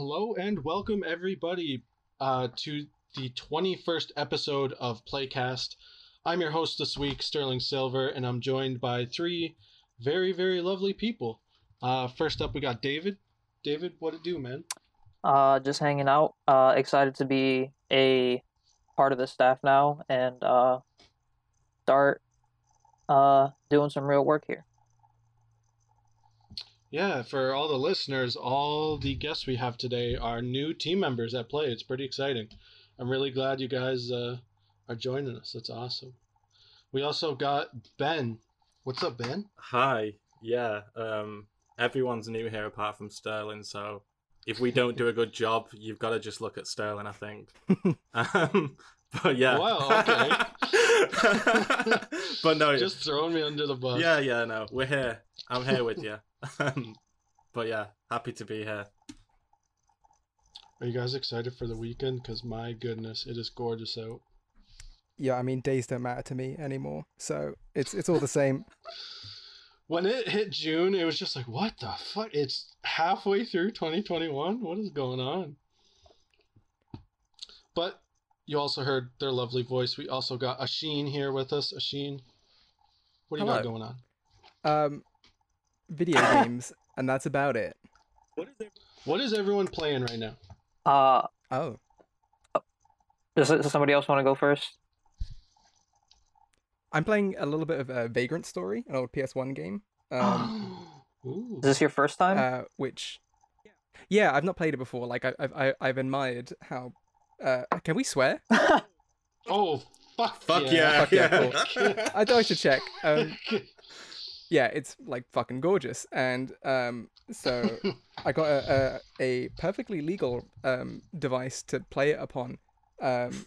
Hello and welcome everybody uh, to the 21st episode of Playcast. I'm your host this week, Sterling Silver, and I'm joined by three very, very lovely people. Uh, first up, we got David. David, what it do, man? Uh, just hanging out. Uh, excited to be a part of the staff now and uh, start uh, doing some real work here. Yeah, for all the listeners, all the guests we have today are new team members at Play. It's pretty exciting. I'm really glad you guys uh, are joining us. That's awesome. We also got Ben. What's up, Ben? Hi. Yeah. Um, everyone's new here apart from Sterling, so if we don't do a good job, you've got to just look at Sterling, I think. um, but yeah. Wow, okay. but no, Just throwing me under the bus. yeah, yeah, no, we're here. I'm here with you. Um, but yeah, happy to be here. Are you guys excited for the weekend? Because my goodness, it is gorgeous out. yeah, I mean days don't matter to me anymore, so it's it's all the same. When it hit June, it was just like, what the fuck? It's halfway through 2021. What is going on? But you also heard their lovely voice. We also got Asheen here with us. Asheen, what do you got going on? Um, video games, and that's about it. What is everyone playing right now? Uh, Oh, does, does somebody else want to go first? I'm playing a little bit of a Vagrant Story, an old PS1 game. Um, Ooh. Is this your first time? uh, which, yeah, I've not played it before. Like I, I've I, I've admired how. Uh, can we swear? Oh, fuck, Fuck yeah. yeah. Fuck yeah, I thought I should check. Um, yeah, it's like fucking gorgeous, and um, so I got a, a a perfectly legal um device to play it upon, um,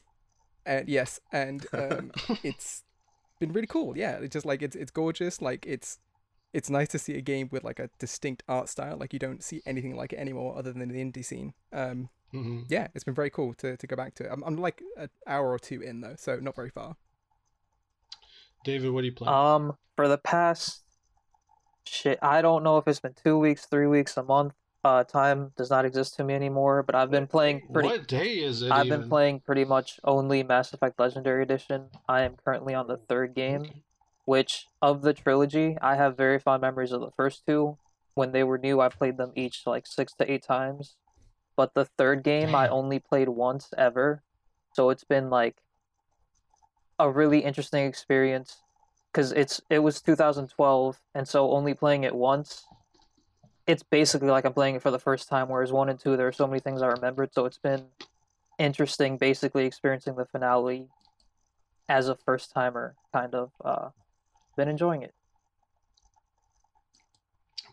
and yes, and um, it's been really cool. Yeah, it's just like it's it's gorgeous. Like it's it's nice to see a game with like a distinct art style. Like you don't see anything like it anymore other than the indie scene. Um, Mhm. yeah, it's been very cool to to go back to. it. I'm I'm like an hour or two in though, so not very far. David, what are you playing? um, for the past shit, I don't know if it's been two weeks, three weeks, a month. Uh, time does not exist to me anymore. But I've been playing pretty. what day is it? I've even? been playing pretty much only Mass Effect Legendary Edition. I am currently on the third game. Which of the trilogy, I have very fond memories of the first two. When they were new, I played them each like six to eight times. But the third game, I only played once ever. So it's been like a really interesting experience because it's it was 2012, and so only playing it once, it's basically like I'm playing it for the first time. Whereas one and two, there are so many things I remembered. So it's been interesting, basically experiencing the finale as a first timer, kind of. Uh, been enjoying it.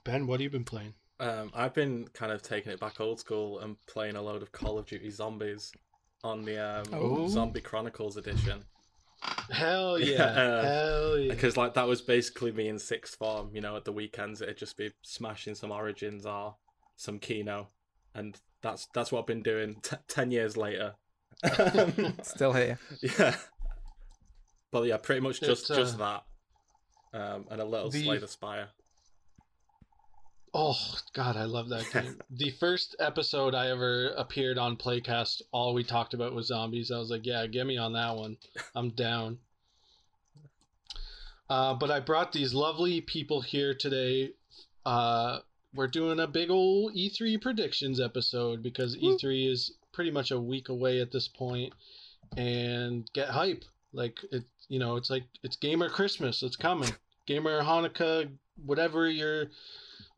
Ben, what have you been playing? Um, I've been kind of taking it back old school and playing a load of Call of Duty Zombies on the um. Zombie Chronicles edition. Hell yeah. Yeah. Hell yeah. Because like that was basically me in sixth form. You know, at the weekends it'd just be smashing some Origins or some Kino, and that's that's what I've been doing. T- Ten years later. Still here. yeah. But yeah, pretty much just It's, just uh, that, um, and a little the- Slay the Spire. Oh God, I love that game. the first episode I ever appeared on Playcast, all we talked about was zombies. I was like, yeah, get me on that one. I'm down. Uh, but I brought these lovely people here today. Uh, we're doing a big old E3 predictions episode because E3 is pretty much a week away at this point, and get hype. Like it, you know, it's like it's gamer Christmas. It's coming. Gamer Hanukkah, whatever you're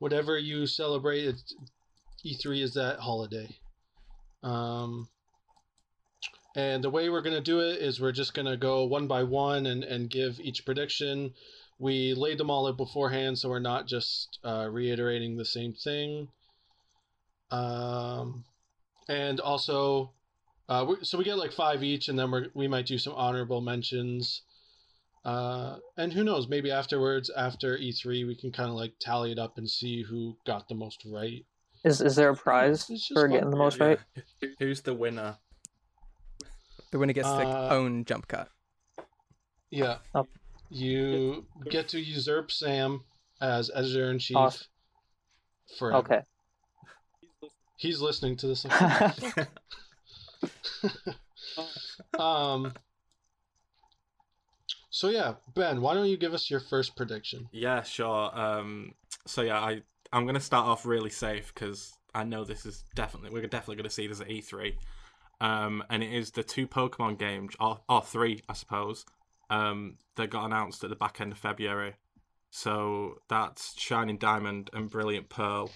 whatever you celebrate it's, e3 is that holiday. Um and the way we're going to do it is we're just going to go one by one and and give each prediction. We laid them all out beforehand so we're not just uh, reiterating the same thing. Um and also uh, we, so we get like five each and then we're, we might do some honorable mentions uh, and who knows? Maybe afterwards, after E3, we can kind of like tally it up and see who got the most right. Is is there a prize It's just for getting the most Yeah. right? Who's the winner? The winner gets their Uh, own jump cut. Yeah. Oh. You get to usurp Sam as editor in chief Awesome. forever. Okay. He's listening to this. Um. So yeah, Ben, why don't you give us your first prediction? Yeah, sure. Um, so yeah, I I'm gonna start off really safe because I know this is definitely we're definitely gonna see this at E3. Um, and it is the two Pokemon games, or, or three, I suppose, um, that got announced at the back end of February. So that's Shining Diamond and Brilliant Pearl,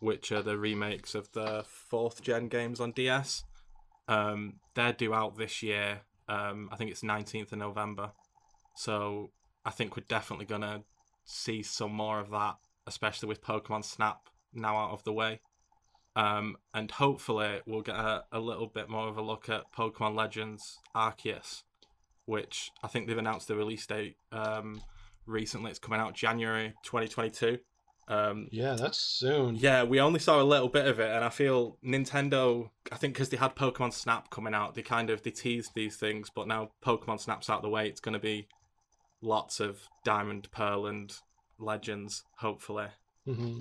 which are the remakes of the fourth gen games on DS. Um, they're due out this year. Um, I think it's 19th of November. So I think we're definitely going to see some more of that, especially with Pokemon Snap now out of the way. Um, and hopefully we'll get a, a little bit more of a look at Pokemon Legends Arceus, which I think they've announced the release date um, recently. It's coming out January 2022. Um, Yeah, that's soon. yeah, we only saw a little bit of it, and I feel Nintendo. I think because they had Pokemon Snap coming out, they kind of they teased these things, but now Pokemon Snap's out of the way. It's going to be lots of Diamond, Pearl, and Legends. Hopefully, hmm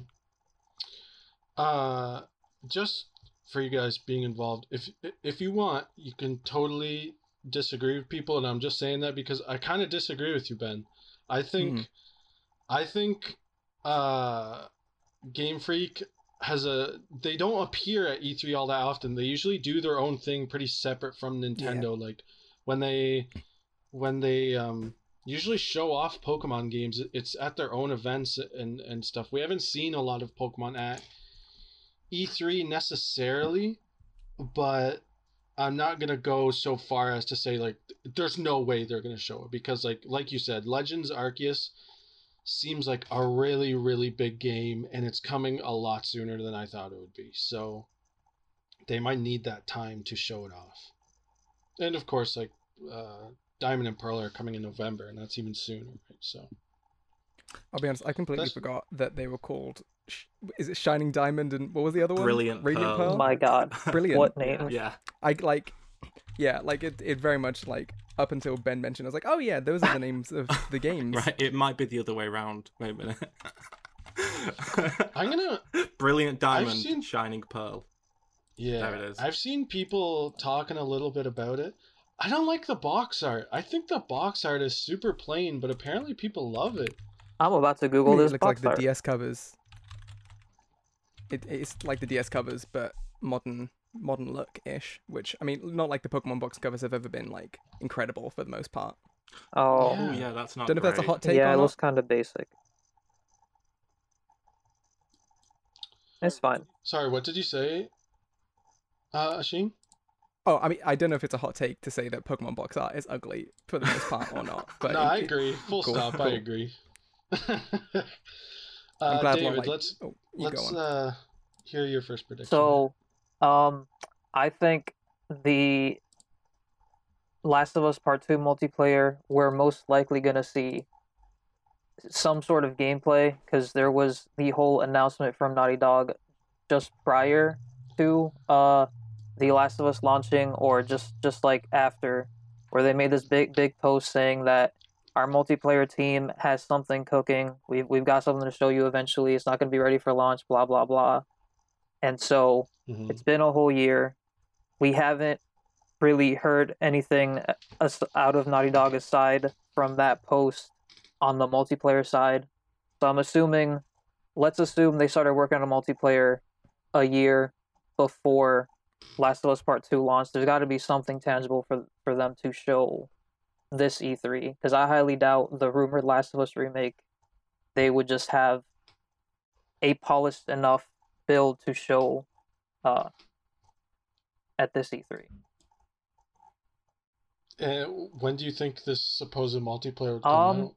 Uh, just for you guys being involved, if if you want, you can totally disagree with people, and I'm just saying that because I kind of disagree with you, Ben. I think, Hmm. I think, uh, Game Freak has a. They don't appear at E3 all that often. They usually do their own thing, pretty separate from Nintendo. Like when they, when they um usually show off Pokemon games. It's at their own events and and stuff. We haven't seen a lot of Pokemon at E3 necessarily, but I'm not gonna go so far as to say like there's no way they're gonna show it because like like you said, Legends Arceus seems like a really really big game and it's coming a lot sooner than I thought it would be. So they might need that time to show it off. And of course, like uh, Diamond and Pearl are coming in November, and that's even sooner. Right? So I'll be honest, I completely That's- forgot that they were called. Is it Shining Diamond and what was the other one? Brilliant Radiant Pearl. Pearl. Oh my god. Brilliant. What name? yeah, I like, yeah, like it. It very much like up until Ben mentioned, I was like, oh yeah, those are the names of the games. right. It might be the other way around. Wait a minute. I'm gonna Brilliant Diamond, seen- Shining Pearl. yeah. There it is. I've seen people talking a little bit about it. I don't like the box art. I think the box art is super plain, but apparently people love it. I'm about to Google this it looks box like the art. DS covers. It, it's like the DS covers, but modern modern look ish. Which I mean, not like the Pokemon box covers have ever been like incredible for the most part. Oh, Yeah. yeah, that's not. Don't know if that's a hot take yeah, or it looks kind of basic. It's fine. Sorry, what did you say, uh, Ashin? Oh, I mean, I don't know if it's a hot take to say that Pokemon box art is ugly for the most part or not. But no, I agree. Full cool, stop. I cool. agree. I'm uh, glad. David, like, let's oh, let's uh hear your first prediction. So, um, I think the Last of Us Part 2 multiplayer, we're most likely going to see some sort of gameplay because there was the whole announcement from Naughty Dog just prior to uh, The Last of Us launching, or just, just like after, where they made this big, big post saying that our multiplayer team has something cooking. We've, we've got something to show you eventually. It's not going to be ready for launch, blah, blah, blah. And so Mhm. it's been a whole year. We haven't really heard anything out of Naughty Dog aside from that post on the multiplayer side. So I'm assuming, let's assume they started working on a multiplayer a year before Last of Us Part 2 launched. There's got to be something tangible for, for them to show this E3 because I highly doubt the rumored Last of Us remake they would just have a polished enough build to show uh, at this E E3. And when do you think this supposed multiplayer would come Um, out?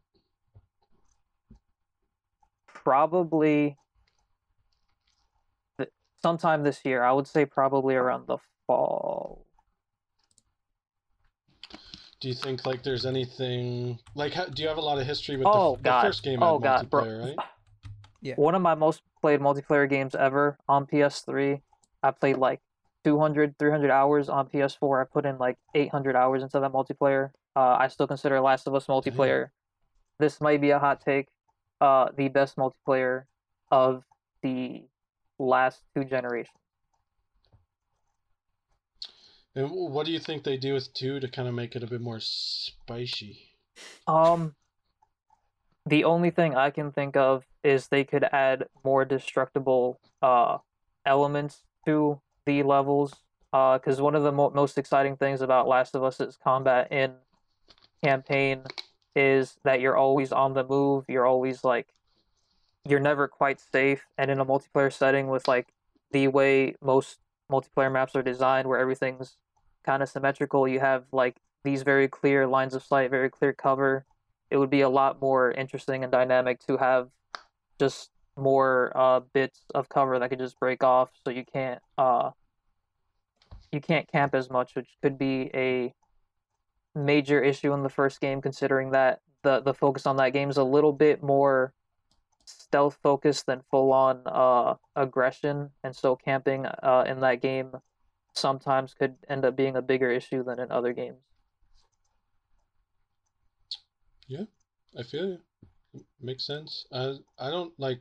Probably sometime this year. I would say probably around the fall. Do you think like there's anything like? How, do you have a lot of history with Oh, the, the God. first game Oh, at God, bro. right? Yeah. One of my most played multiplayer games ever on PS3. I played like 200, 300 hours on PS4. I put in like 800 hours into that multiplayer. Uh, I still consider Last of Us multiplayer. This might be a hot take. Uh, the best multiplayer of the last two generations. And what do you think they do with two to kind of make it a bit more spicy? Um, the only thing I can think of is they could add more destructible uh elements to the levels. Uh, because one of the mo- most exciting things about Last of Us' is combat in campaign is that you're always on the move. You're always like, you're never quite safe. And in a multiplayer setting with like the way most multiplayer maps are designed, where everything's kind of symmetrical, you have like these very clear lines of sight, very clear cover. It would be a lot more interesting and dynamic to have just more uh, bits of cover that could just break off, so you can't uh, you can't camp as much, which could be a major issue in the first game, considering that the the focus on that game is a little bit more stealth focused than full on uh, aggression, and so camping uh, in that game sometimes could end up being a bigger issue than in other games. Yeah, I feel you. Makes sense. I I don't like.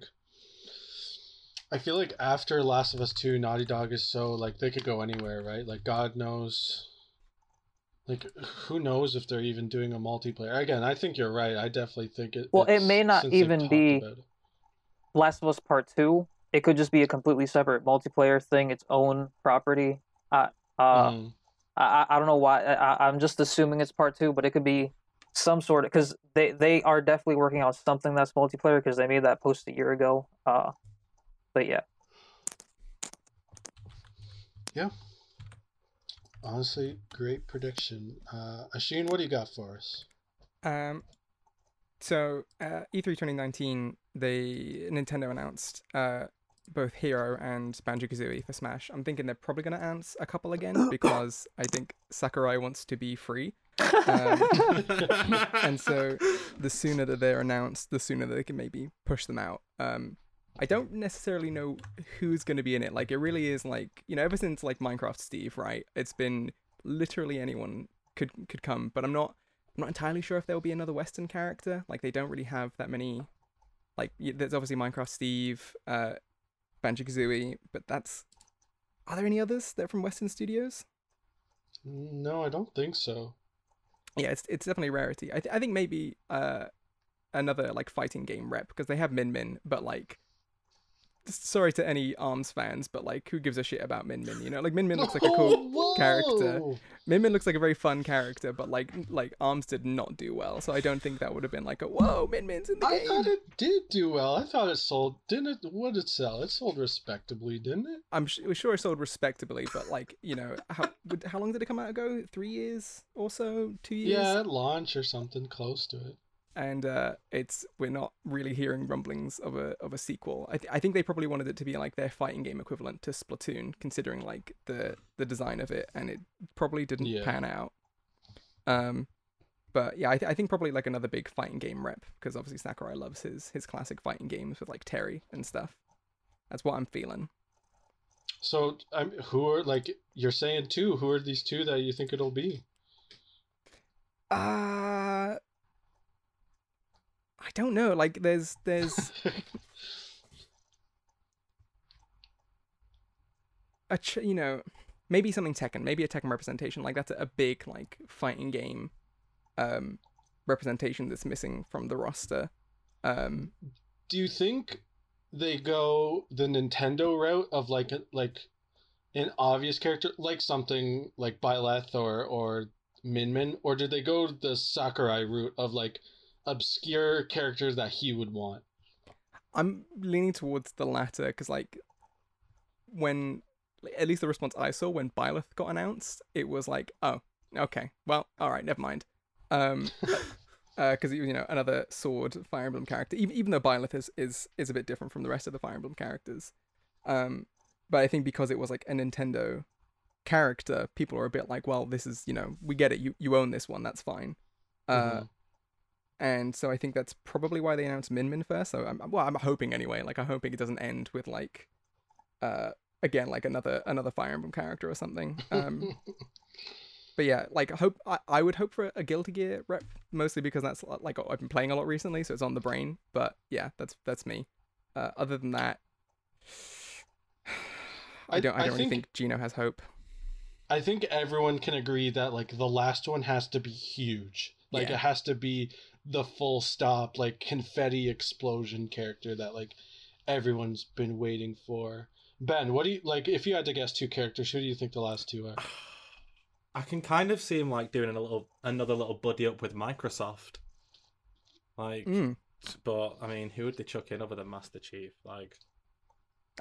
I feel like after Last of Us Two, Naughty Dog is so like they could go anywhere, right? Like God knows. Like who knows if they're even doing a multiplayer? Again, I think you're right. I definitely think it. Well, it may not even be- it. Last of Us Part Two. It could just be a completely separate multiplayer thing, its own property. Uh, uh. I I I don't know why. I, I'm just assuming it's part two, but it could be some sort of because they they are definitely working on something that's multiplayer because they made that post a year ago. Uh, but yeah, yeah, Honestly, great prediction. Uh, Ashin, what do you got for us? Um, so uh, E3 2019, they Nintendo announced uh, both Hero and Banjo Kazooie for Smash. I'm thinking they're probably going to announce a couple again because I think Sakurai wants to be free, um, and so the sooner that they're announced, the sooner that they can maybe push them out. Um, I don't necessarily know who's going to be in it. Like it really is like you know ever since like Minecraft Steve, right? It's been literally anyone could could come, but I'm not I'm not entirely sure if there will be another Western character. Like they don't really have that many. Like there's obviously Minecraft Steve, uh, Banjo Kazooie, but that's. Are there any others that are from Western studios? No, I don't think so. Yeah, it's it's definitely rarity. I th- I think maybe uh another like fighting game rep because they have Min Min, but like. Sorry to any Arms fans, but like, who gives a shit about Min Min? You know, like Min Min looks like a oh, cool Whoa! character. Min Min looks like a very fun character, but like like Arms did not do well, so I don't think that would have been like a whoa, Min Min's in the I game. thought it did do well. I thought it sold. Didn't it? What did it sell? It sold respectably, didn't it? I'm sh- sure it sold respectably, but like you know, how how long did it come out ago? Three years or so, two years. Yeah, at launch or something close to it. And uh, it's we're not really hearing rumblings of a of a sequel. I th- I think they probably wanted it to be like their fighting game equivalent to Splatoon, considering like the the design of it, and it probably didn't Yeah. pan out. Um, but yeah, I, th- I think probably like another big fighting game rep because obviously Sakurai loves his his classic fighting games with like Terry and stuff. That's what I'm feeling. So, I'm who are like you're saying two? Who are these two that you think it'll be? Uh I don't know. Like there's there's a ch- you know maybe something Tekken, maybe a Tekken representation. Like that's a big like fighting game um representation that's missing from the roster. Um Do you think they go the Nintendo route of like a- like an obvious character, like something like Byleth or or Min Min, or did they go the Sakurai route of like obscure characters that he would want? I'm leaning towards the latter because, like, when at least the response I saw when Byleth got announced, it was like, oh, okay, well, all right, never mind. Um, uh, because you know another sword Fire Emblem character, even even though Byleth is is is a bit different from the rest of the Fire Emblem characters. Um, but I think because it was like a Nintendo character, people are a bit like, well, this is you know we get it, you you own this one, that's fine. Uh, Mhm. And so I think that's probably why they announced Min Min first. So I'm well, I'm hoping anyway. Like I'm hoping it doesn't end with like, uh, again like another another Fire Emblem character or something. Um, but yeah, like I hope I, I would hope for a Guilty Gear rep mostly because that's like I've been playing a lot recently, so it's on the brain. But yeah, that's that's me. Uh, other than that, I I- don't I I don't really think- think Geno has hope. I think everyone can agree that like the last one has to be huge. Like Yeah. it has to be the full stop, like confetti explosion character that like everyone's been waiting for. Ben, what do you like? If you had to guess two characters, who do you think the last two are? I can kind of see him like doing a little another little buddy up with Microsoft. Like, Mm. but I mean, who would they chuck in other than Master Chief? Like,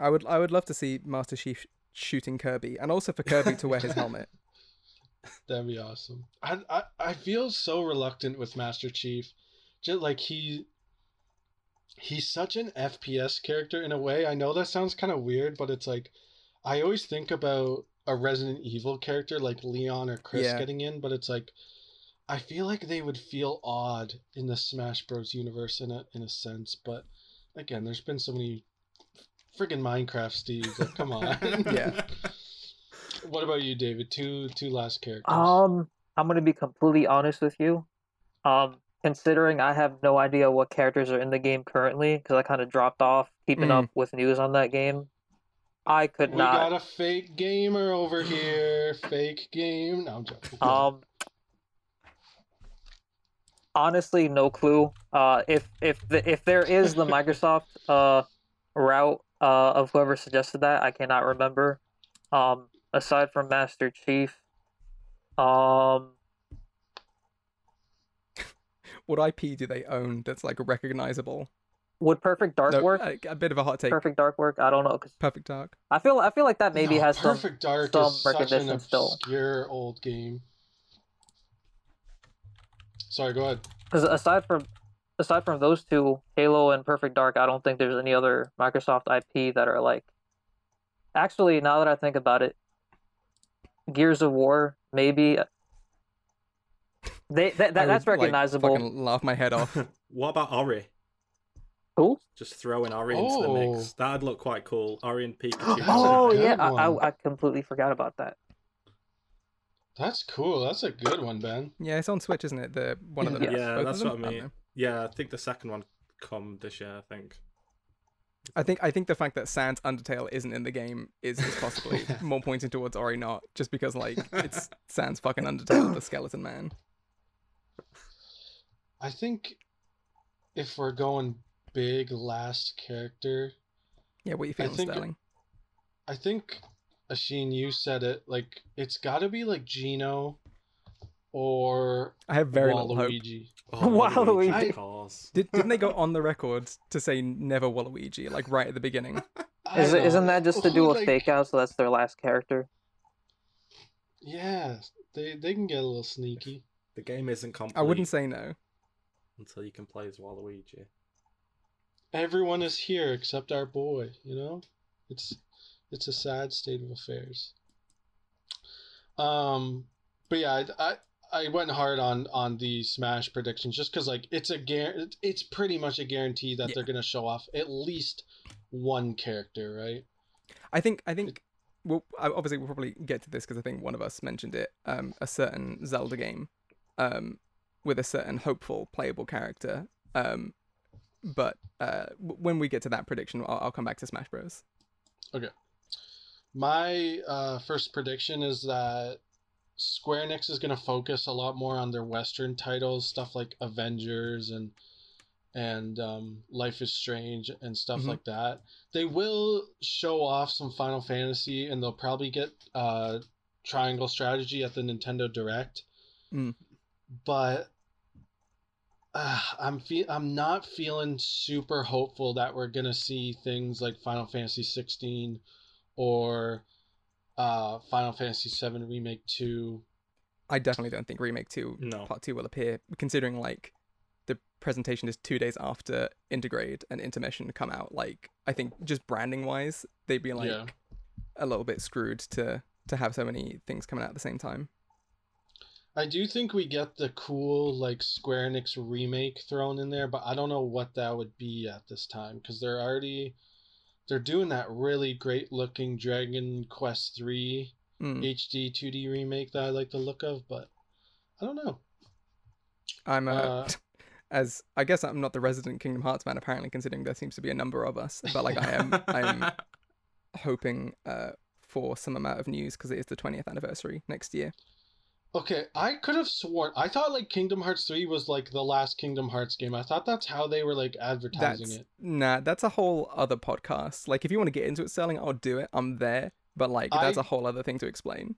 I would I would love to see Master Chief shooting Kirby, and also for Kirby to wear his helmet. That'd be awesome. I, I I feel so reluctant with Master Chief. Just like he he's such an FPS character in a way. I know that sounds kind of weird, but it's like I always think about a Resident Evil character like Leon or Chris Yeah. getting in, but it's like I feel like they would feel odd in the Smash Bros universe in a in a sense, but again, there's been so many friggin' Minecraft Steve. Like, come on. Yeah. What about you, David? Two two last characters. Um, I'm gonna be completely honest with you. Um, considering I have no idea what characters are in the game currently, because I kind of dropped off keeping Mm. up with news on that game, I could We not. We got a fake gamer over here. Fake game. No, I'm joking. Um, honestly, no clue. Uh, if if the, if there is the Microsoft uh route uh of whoever suggested that, I cannot remember. Um, aside from Master Chief, um, What IP do they own that's like recognizable? would Perfect Dark No, work? a, a bit of a hot take. Perfect Dark work? I don't know, cause Perfect Dark. I feel I feel like that maybe No, has some. Perfect Dark some is such an recognition still. obscure old game. Sorry, go ahead. Because aside from aside from those two, Halo and Perfect Dark, I don't think there's any other Microsoft IP that are like. Actually, now that I think about it, Gears of War maybe. They that, I that that's would, like, recognizable. fucking laugh my head off. what about Ori? Who? Just throwing Ori into the Oh. mix. That'd look quite cool. Ori and Pikachu. Oh, oh yeah, I. I I completely forgot about that. That's cool. That's a good one, Ben. yeah, it's on Switch, isn't it? The one of them. Yes. Yeah, that's them? what I mean. know. Yeah, I think the second one come this year. I think. I think I think the fact that Sans Undertale isn't in the game is, is possibly more pointing towards Ori not, just because like it's Sans fucking Undertale, the Skeleton Man. I think if we're going big last character, Yeah, what you I feeling, think- Sterling? I think Ashin, you said it. Like it's got to be like Geno or I have very little hope. Waluigi. Oh, Waluigi. Waluigi, of course. Did, didn't they go on the record to say never Waluigi, like right at the beginning? Is, isn't that just to do a Like, fake out so that's their last character? Yeah, they they can get a little sneaky. The game isn't complete I wouldn't say no. until you can play as Waluigi. Everyone is here except our boy. You know, it's it's a sad state of affairs. Um, but yeah, I I, I went hard on on the Smash predictions just because like it's a guar- it's pretty much a guarantee that Yeah. they're gonna show off at least one character, right? I think I think well, I- obviously we'll probably get to this because I think one of us mentioned it. Um, a certain Zelda game, um, with a certain hopeful playable character. Um, but uh, when we get to that prediction, I'll, I'll come back to Smash Bros. Okay. My uh, first prediction is that Square Enix is going to focus a lot more on their Western titles, stuff like Avengers and and um, Life is Strange and stuff Mhm. like that. They will show off some Final Fantasy, and they'll probably get uh, Triangle Strategy at the Nintendo Direct. Mm. But uh, I'm fe- I'm not feeling super hopeful that we're gonna see things like Final Fantasy 16 or uh, Final Fantasy VII Remake 2. I definitely don't think Remake Two, No. Part Two will appear, considering like the presentation is two days after Intergrade and Intermission come out. Like I think just branding wise, they'd be like Yeah. a little bit screwed to to have so many things coming out at the same time. I do think we get the cool like Square Enix remake thrown in there, but I don't know what that would be at this time because they're already they're doing that really great looking Dragon Quest 3 Mm. HD 2D remake that I like the look of, but I don't know. I'm a, Uh, as I guess I'm not the resident Kingdom Hearts man apparently, considering there seems to be a number of us. But like I am, I'm hoping uh, for some amount of news because it is the 20th anniversary next year. Okay, I could have sworn I thought like Kingdom Hearts 3 was like the last Kingdom Hearts game. I thought that's how they were like advertising That's it. nah, that's a whole other podcast. Like if you want to get into it selling, I'll do it. I'm there, but like that's I- a whole other thing to explain.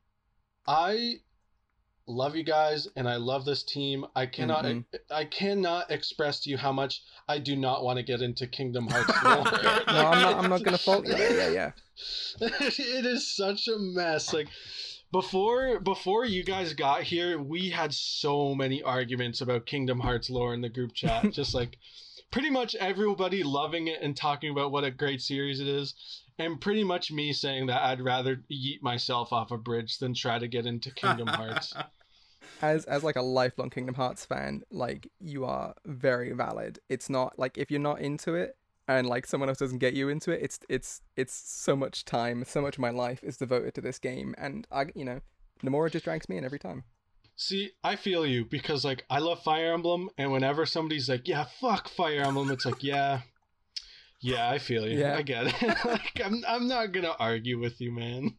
I love you guys and I love this team. I cannot Mhm. I cannot express to you how much I do not want to get into Kingdom Hearts. No, I'm not. I'm not gonna fault you there. Yeah, yeah. it is such a mess. Like before before you guys got here, we had so many arguments about Kingdom Hearts lore in the group chat. Just like pretty much everybody loving it and talking about what a great series it is. And pretty much me saying that I'd rather yeet myself off a bridge than try to get into Kingdom Hearts. As as like a lifelong Kingdom Hearts fan, like you are very valid. It's not like if you're not into it and like someone else doesn't get you into it, it's it's it's so much time, so much of my life is devoted to this game, and I you know, Nomura just drags me in every time. See, I feel you because like I love Fire Emblem, and whenever somebody's like, "Yeah, fuck Fire Emblem," it's like, "Yeah, yeah, I feel you. Yeah. I get it." like I'm, I'm not gonna argue with you, man.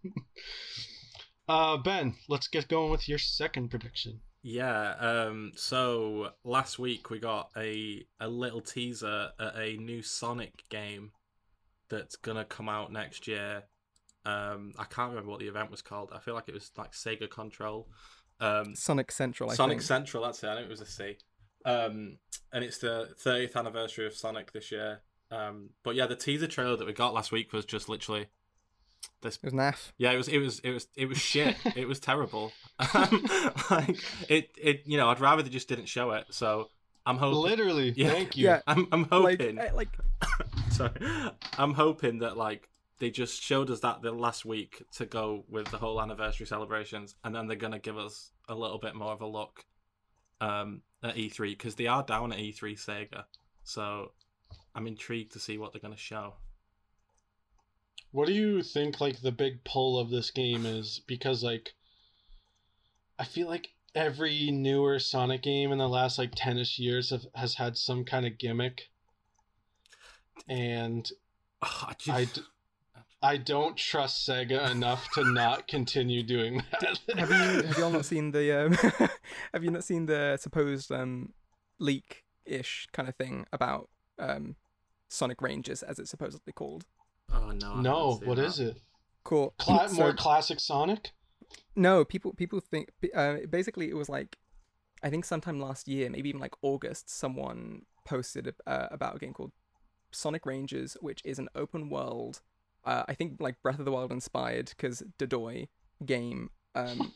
uh, Ben, let's get going with your second prediction. Yeah. Um. So last week we got a a little teaser at a new Sonic game that's gonna come out next year. Um. I can't remember what the event was called. I feel like it was like Sega Control. Um. Sonic Central, I Sonic think. Central. That's it. I know it was a C. Um. And it's the 30th anniversary of Sonic this year. Um. But yeah, the teaser trailer that we got last week was just literally this it was naff. yeah, it was it was it was it was shit. it was terrible. Um, like it it you know I'd rather they just didn't show it. So I'm hoping. Literally, Yeah. thank you. Yeah. I'm I'm hoping. eh, like sorry, I'm hoping that like they just showed us that the last week to go with the whole anniversary celebrations, and then they're gonna give us a little bit more of a look um, at E3 because they are down at E3 Sega. So I'm intrigued to see what they're gonna show. What do you think like the big pull of this game is? Because like I feel like every newer Sonic game in the last like 10ish years have, has had some kind of gimmick. And Ugh, I just, I, d- I don't trust Sega enough to not continue doing that. have you have you all not seen the um have you not seen the supposed um leak ish kind of thing about um Sonic Rangers as it's supposedly called? Oh no, I no, haven't what that. is it? Cool. Cla- So- more classic Sonic? No, people people think uh, basically it was like I think sometime last year, maybe even like August, someone posted uh, about a game called Sonic Rangers, which is an open world. Uh, I think like Breath of the Wild inspired because Dodoy game, um,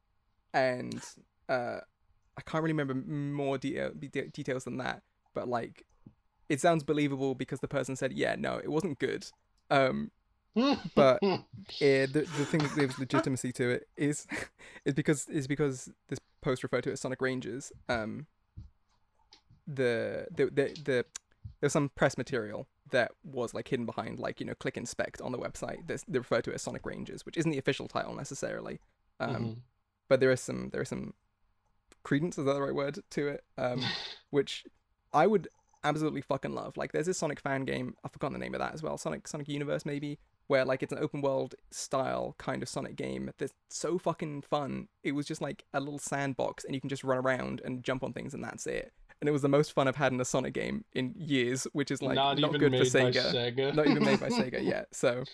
and uh, I can't really remember more detail, de- details than that. But like, it sounds believable because the person said, "Yeah, no, it wasn't good." Um, but eh, the the thing that gives legitimacy to it is is because is because this post referred to it as Sonic Rangers. Um, the the the, the there's some press material that was like hidden behind like you know click inspect on the website that they refer to it as Sonic Rangers, which isn't the official title necessarily. Um, Mhm. but there is some there is some credence is that the right word to it um which i would absolutely fucking love like there's this sonic fan game i've forgotten the name of that as well sonic sonic universe maybe where like it's an open world style kind of sonic game that's so fucking fun it was just like a little sandbox and you can just run around and jump on things and that's it and it was the most fun i've had in a sonic game in years which is like not, not, even good for sega Sega. not even made by Sega yet. So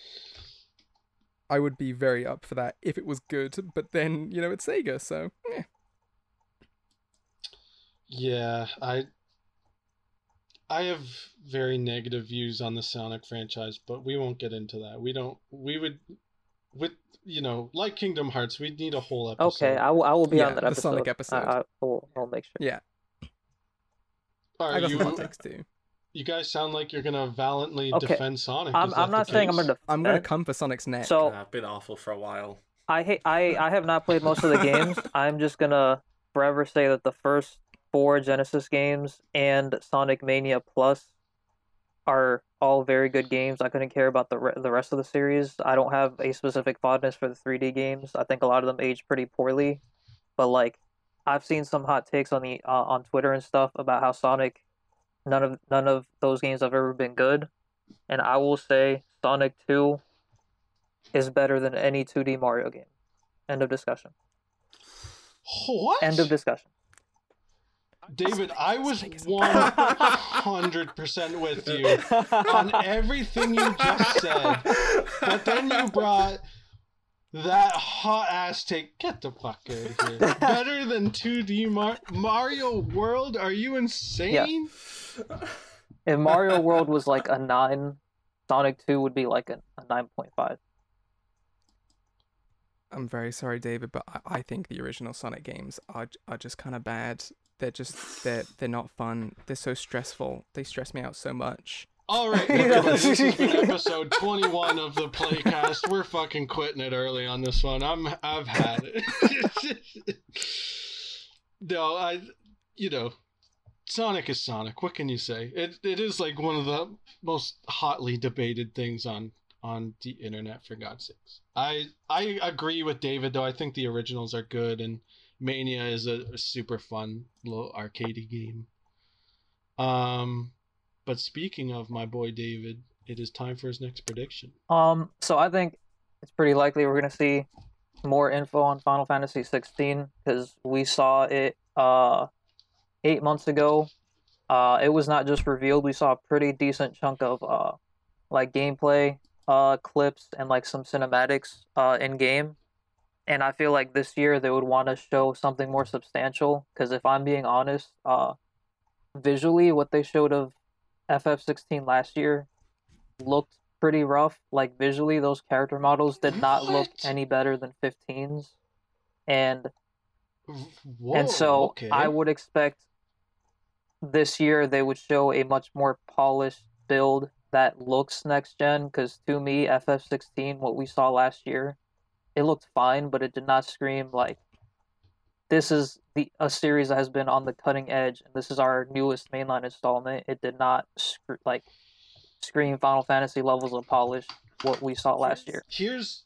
I would be very up for that if it was good. But then you know it's Sega, so eh. Yeah, I I have very negative views on the Sonic franchise, but we won't get into that. We don't we would with you know, like Kingdom Hearts, we'd need a whole episode. Okay, I will. I will be Yeah, on that the episode. Sonic episode. I, I will. I'll make sure. yeah, Are I got you some hot takes too. you guys sound like you're gonna valiantly Okay, defend Sonic. I'm. I'm not the saying I'm gonna. I'm gonna come for Sonic's neck. So Yeah, I've been awful for a while. I hate. I. I have not played most of the games. I'm just gonna forever say that the first four Genesis games and Sonic Mania Plus are all very good games. I couldn't care about the re- the rest of the series. I don't have a specific fondness for the 3D games. I think a lot of them age pretty poorly, but like I've seen some hot takes on the uh, on Twitter and stuff about how Sonic none of none of those games have ever been good, and I will say Sonic 2 is better than any 2D Mario game. End of discussion. What? End of discussion. David, I was 100% with you on everything you just said. But then you brought that hot ass take. Get the fuck out of here. Better than 2D Mar- Mario World? Are you insane? If Mario World was like a 9, Sonic 2 would be like a, a 9.5. I'm very sorry, David, but I, I think the original Sonic games are are just kind of bad. They're just they're they're not fun. They're so stressful. They stress me out so much. All right, everybody, this has been episode 21 of the Playcast. We're fucking quitting it early on this one. I'm I've had it. no, I you know, Sonic is Sonic. What can you say? It it is like one of the most hotly debated things on on the internet for God's sakes. I I agree with David though. I think the originals are good and Mania is a, super fun little arcadey game. Um but speaking of my boy David, it is time for his next prediction. Um, so I think it's pretty likely we're gonna see more info on Final Fantasy 16 because we saw it uh eight months ago. Uh, it was not just revealed; we saw a pretty decent chunk of uh like gameplay uh clips and like some cinematics uh in game. And I feel like this year they would want to show something more substantial because if I'm being honest, uh, visually what they showed of FF16 last year looked pretty rough. Like visually, those character models did not look any better than 15s, and Whoa, and so okay. I would expect this year they would show a much more polished build that looks next gen. Because to me, FF16, what we saw last year, it looked fine, but it did not scream like this is the a series that has been on the cutting edge, and this is our newest mainline installment. It did not sc- like scream Final Fantasy levels of polish what we saw last year. Here's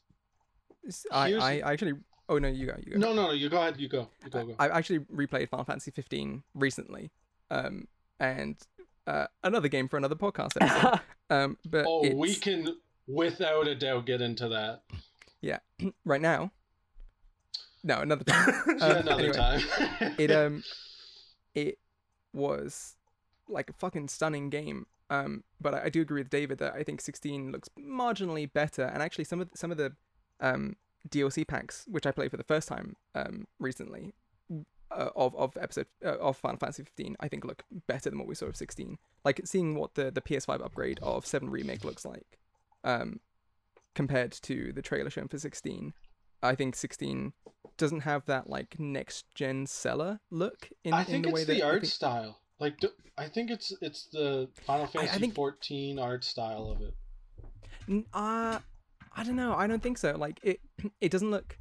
S- I, Here's- I actually. Oh no, you go. You go. no, no, no. You go ahead. You go. You go. go. I actually replayed Final Fantasy 15 recently, um, and uh, another game for another podcast episode. um, but oh, we can without a doubt get into that. right now. No, another time. Yeah, Um, another anyway, time. it um, it was like a fucking stunning game. Um, but I, I do agree with David that I think 16 looks marginally better, and actually some of the, some of the um DLC packs which I played for the first time um recently uh, of of episode uh, of Final Fantasy 15 I think look better than what we saw of 16. Like seeing what the the PS5 upgrade of 7 remake looks like, um, compared to the trailer shown for 16. I think 16 doesn't have that like next gen seller look in, I in think the way it's that the I art think- style. Like, I think it's it's the Final Fantasy think- 14 art style of it. Uh, I don't know. I don't think so. Like it, it doesn't look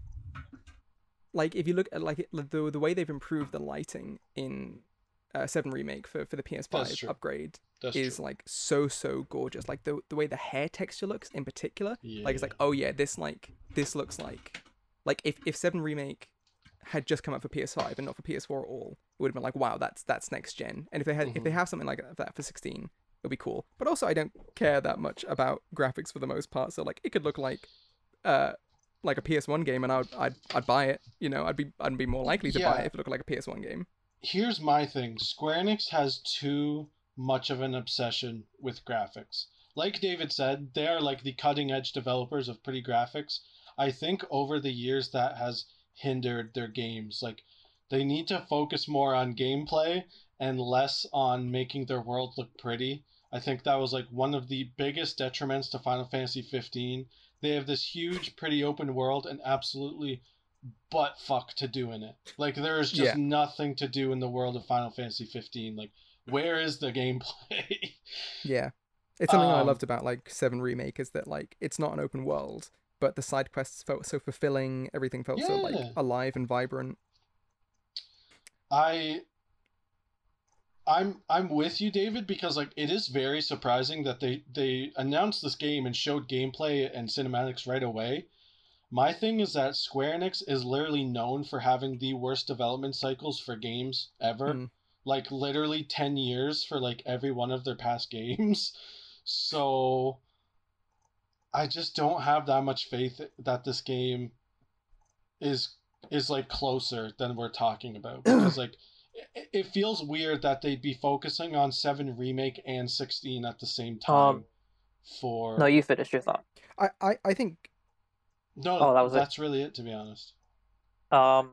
like if you look at like it, the the way they've improved the lighting in uh, Seven remake for for the PS5 upgrade That's is true. like so so gorgeous. Like the the way the hair texture looks in particular, like it's like oh yeah, this like this looks like like if if Seven remake had just come out for PS5 and not for PS4 at all, it would have been like wow, that's that's next gen. And if they had if they Mhm. have something like that for 16, it'll be cool. But also, I don't care that much about graphics for the most part. So like, it could look like, uh, like a PS1 game, and I'd I'd, I'd buy it. You know, I'd be I'd be more likely to buy it if it looked like a PS1 game. Here's my thing. Square Enix has too much of an obsession with graphics. Like David said, they are like the cutting edge developers of pretty graphics. I think over the years that has hindered their games. Like they need to focus more on gameplay and less on making their world look pretty. I think that was like one of the biggest detriments to Final Fantasy 15. They have this huge, pretty open world and absolutely butt fuck to do in it. Like there is just Yeah. nothing to do in the world of Final Fantasy 15. Like where is the gameplay? Yeah, it's something I Um, loved about like Seven remake is that like it's not an open world, but the side quests felt so fulfilling. Everything felt so like alive and vibrant. I I'm I'm with you David because like it is very surprising that they they announced this game and showed gameplay and cinematics right away. My thing is that Square Enix is literally known for having the worst development cycles for games ever. Mm. Like literally 10 years for like every one of their past games. So I just don't have that much faith that this game is is like closer than we're talking about because like it, it feels weird that they'd be focusing on 7 remake and 16 at the same time Um, for No, you finished your thought. I, I, I think No, Oh, that was it. that's really it to be honest. Um,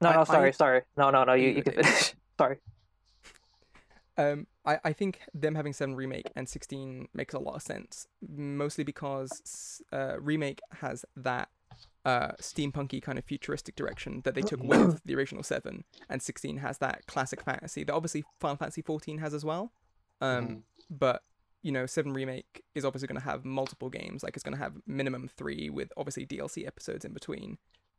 no, I- no, sorry, I- sorry. No, no, no. You, You you can finish. sorry. Um, I, I think them having 7 remake and 16 makes a lot of sense, mostly because uh, remake has that uh, steampunky kind of futuristic direction that they took with the original 7, and 16 has that classic fantasy that obviously Final Fantasy 14 has as well. Um, Mhm. But you know, 7 remake is obviously going to have multiple games, like it's going to have minimum three with obviously DLC episodes in between.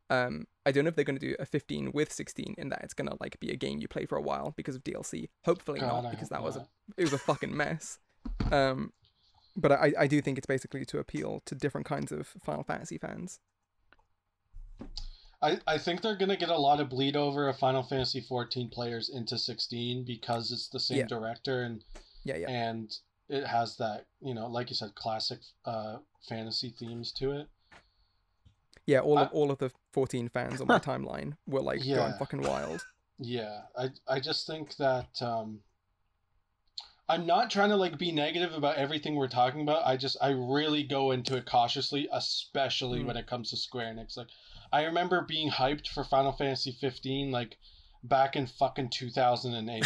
Um, I don't know if they're going to do a 15 with 16 in that it's going to like be a game you play for a while because of DLC. Hopefully God, not, because that was a it was a fucking mess. Um, but I, I do think it's basically to appeal to different kinds of Final Fantasy fans. I, I think they're gonna get a lot of bleed over of Final Fantasy 14 players into 16 because it's the same Yeah. director and Yeah, yeah, and it has that you know like you said classic uh fantasy themes to it. yeah. All of I- all of the 14 fans on my timeline were like going fucking wild. Yeah, I I just think that um I'm not trying to like be negative about everything we're talking about. I just I really go into it cautiously, especially Mm. when it comes to Square Enix. Like I remember being hyped for Final Fantasy 15 like back in fucking 2008.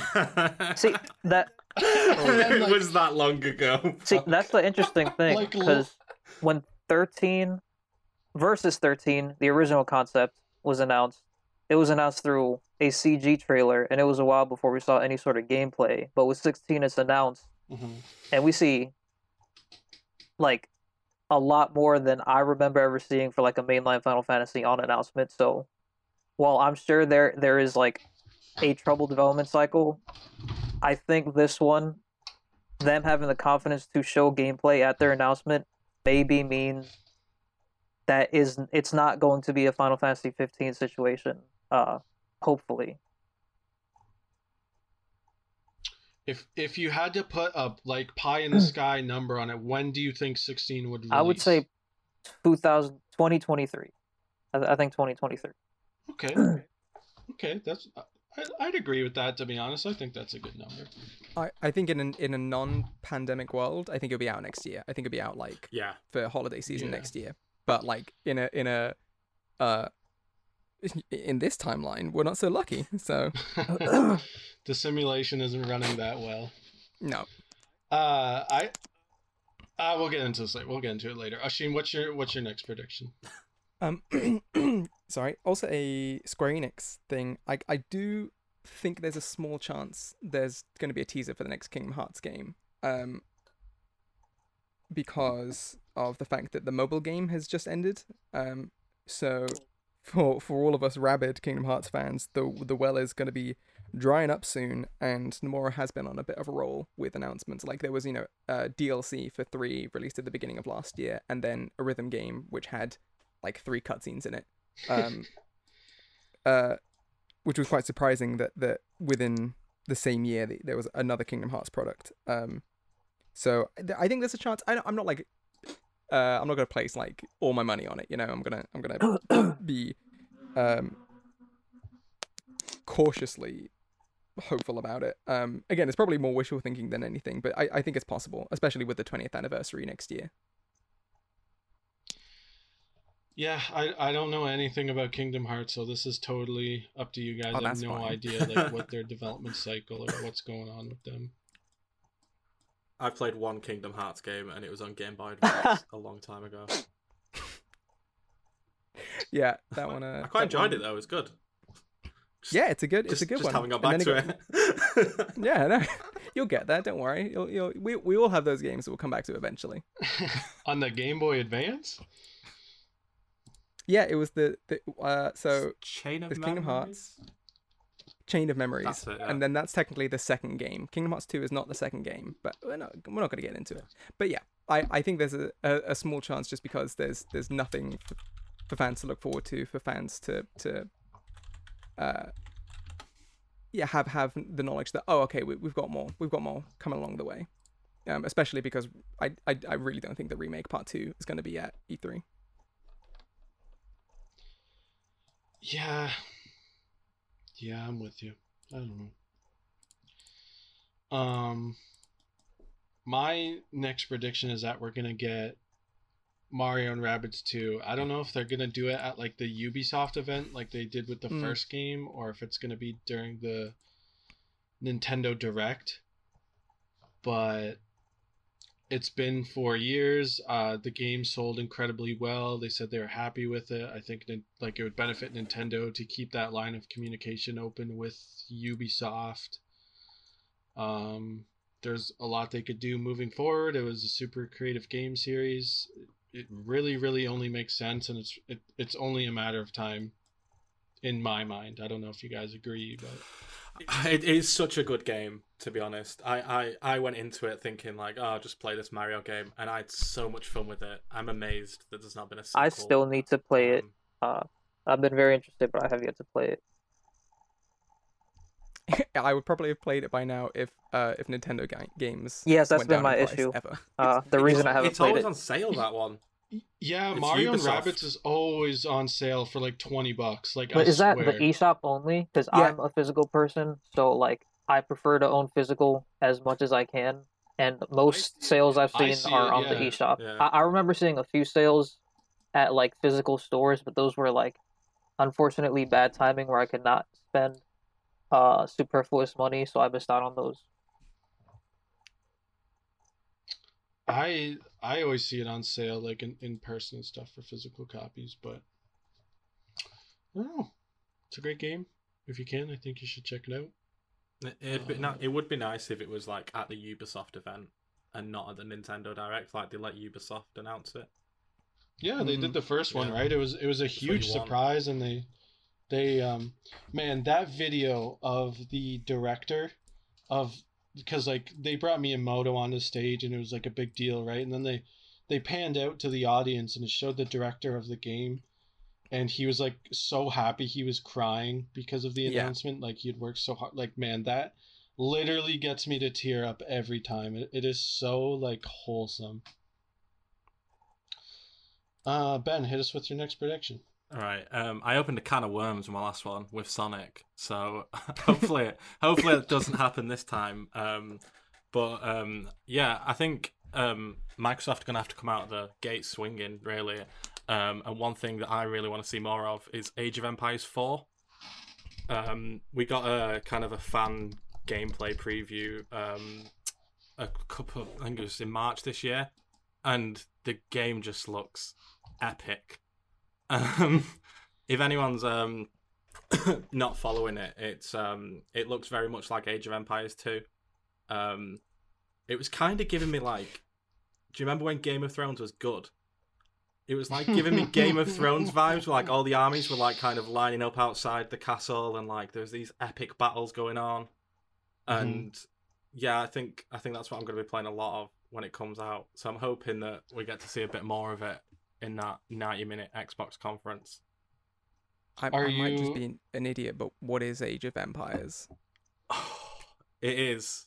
See that. And, it like- was that long ago. See, that's the interesting thing Like, because when 13 versus 13, the original concept was announced, it was announced through a CG trailer, and it was a while before we saw any sort of gameplay. But with 16, it's announced, Mhm. and we see like a lot more than I remember ever seeing for like a mainline Final Fantasy on announcement. So while I'm sure there there is like a troubled development cycle, I think this one, them having the confidence to show gameplay at their announcement, maybe means that is it's not going to be a Final Fantasy 15 situation. Uh, hopefully. If if you had to put a like pie in the sky number on it, when do you think 16 would release? I would say 2000, 2023. I, I think 2023. Okay. Okay, that's I, I'd agree with that to be honest. I think that's a good number. I, I think in an in a non-pandemic world, I think it'll be out next year. I think it'll be out like Yeah. for holiday season Yeah. next year. But like in a in a uh in this timeline, we're not so lucky. So the simulation isn't running that well. no. Uh, I. Uh, we'll get into this later. We'll get into it later. Ashin, what's your what's your next prediction? Um, sorry. Also, a Square Enix thing. I I do think there's a small chance there's going to be a teaser for the next Kingdom Hearts game. Um, because of the fact that the mobile game has just ended. Um, so for for all of us rabid Kingdom Hearts fans, the the well is going to be drying up soon, and Nomura has been on a bit of a roll with announcements. Like there was, you know, uh, DLC for three released at the beginning of last year, and then a rhythm game which had like three cutscenes in it. Um, uh, which was quite surprising that that within the same year th- there was another Kingdom Hearts product. Um, so th- I think there's a chance. I don't, I'm not like, uh, I'm not gonna place like all my money on it. You know, I'm gonna I'm gonna be um, cautiously hopeful about it. Um, again, it's probably more wishful thinking than anything, but I, I think it's possible, especially with the 20th anniversary next year. Yeah, I, I don't know anything about Kingdom Hearts, so this is totally up to you guys. Oh, I have no fine. idea like what their development cycle or what's going on with them. I played one Kingdom Hearts game and it was on Game Boy Advance a long time ago. Yeah, that one. Uh, I quite enjoyed one- it though. It was good. Just, Yeah, it's a good, it's a good just one. haven't got back to it got- it. Yeah, no, you'll get that. Don't worry. You'll, you'll, we, we all have those games that we'll come back to eventually. on the Game Boy Advance? Yeah, it was the, the uh, so Chain of Kingdom Hearts. Chain of Memories, it, yeah. and then that's technically the second game. Kingdom Hearts Two is not the second game, but we're not we're not going to get into it. But yeah, I, I think there's a, a, a small chance just because there's there's nothing for, for fans to look forward to, for fans to to uh yeah have have the knowledge that oh okay we, we've got more we've got more coming along the way. um, especially because I, I I really don't think the remake part two is going to be at E E3. Yeah. Yeah, I'm with you. I don't know. Um my next prediction is that we're gonna get Mario and Rabbids 2. I don't know if they're gonna do it at like the Ubisoft event like they did with the Mm. first game or if it's gonna be during the Nintendo Direct. But it's been four years. Uh, the game sold incredibly well. They said they were happy with it. I think like it would benefit Nintendo to keep that line of communication open with Ubisoft. Um, there's a lot they could do moving forward. It was a super creative game series. It really, really only makes sense, and it's it, it's only a matter of time. In my mind, I don't know if you guys agree, but It is such a good game, to be honest. I, I, I went into it thinking like, oh, I'll just play this Mario game, and I had so much fun with it. I'm amazed that there's not been a sequel. I still need to play it. Um, Uh, I've been very interested, but I have yet to play it. I would probably have played it by now if uh if Nintendo ga- games. Yes, that's went been down my issue. Ever. Uh, the reason I haven't it's played always it. on sale. That one. Yeah, It's Mario and Ubisoft. Rabbids is always on sale for like twenty bucks. Like, But I is that the eShop only? Because Yeah. I'm a physical person, so like I prefer to own physical as much as I can. And most sales I've seen see are it, on the eShop. Yeah. I, I remember seeing a few sales at like physical stores, but those were like unfortunately bad timing where I could not spend uh superfluous money, so I missed out on those. I I always see it on sale, like in, in person and stuff for physical copies, but I don't know. It's a great game. If you can, I think you should check it out. It- It'd be, no, it would be nice if it was like at the Ubisoft event and not at the Nintendo Direct. Like they let Ubisoft announce it. Yeah, they did Mhm. the first one, Yeah. right? It was it was a what huge you want. surprise, and they they um man that video of the director of because like they brought Miyamoto on the stage and it was like a big deal, right? And then they they panned out to the audience and it showed the director of the game, and he was like so happy he was crying because of the Yeah. announcement. Like he had worked so hard. Like man, that literally gets me to tear up every time. It, it is so like wholesome. Uh, Ben, hit us with your next prediction. All right. Um, I opened a can of worms with my last one with Sonic, so hopefully, hopefully it doesn't happen this time. Um, but um, yeah, I think um, Microsoft are gonna have to come out of the gate swinging, really. Um, and one thing that I really want to see more of is Age of Empires Four. Um, we got a kind of a fan gameplay preview a couple, I think it was in March this year, and the game just looks epic. Um, if anyone's um, not following it, it's um, it looks very much like Age of Empires 2. Um, it was kind of giving me like, do you remember when Game of Thrones was good? It was like giving me Game of Thrones vibes, where like all the armies were like kind of lining up outside the castle, and like there's these epic battles going on. And yeah, I think I think that's what I'm going to be playing a lot of when it comes out. So I'm hoping that we get to see a bit more of it in that 90 minute Xbox conference. I, Are I might just be an idiot, but what is Age of Empires? it is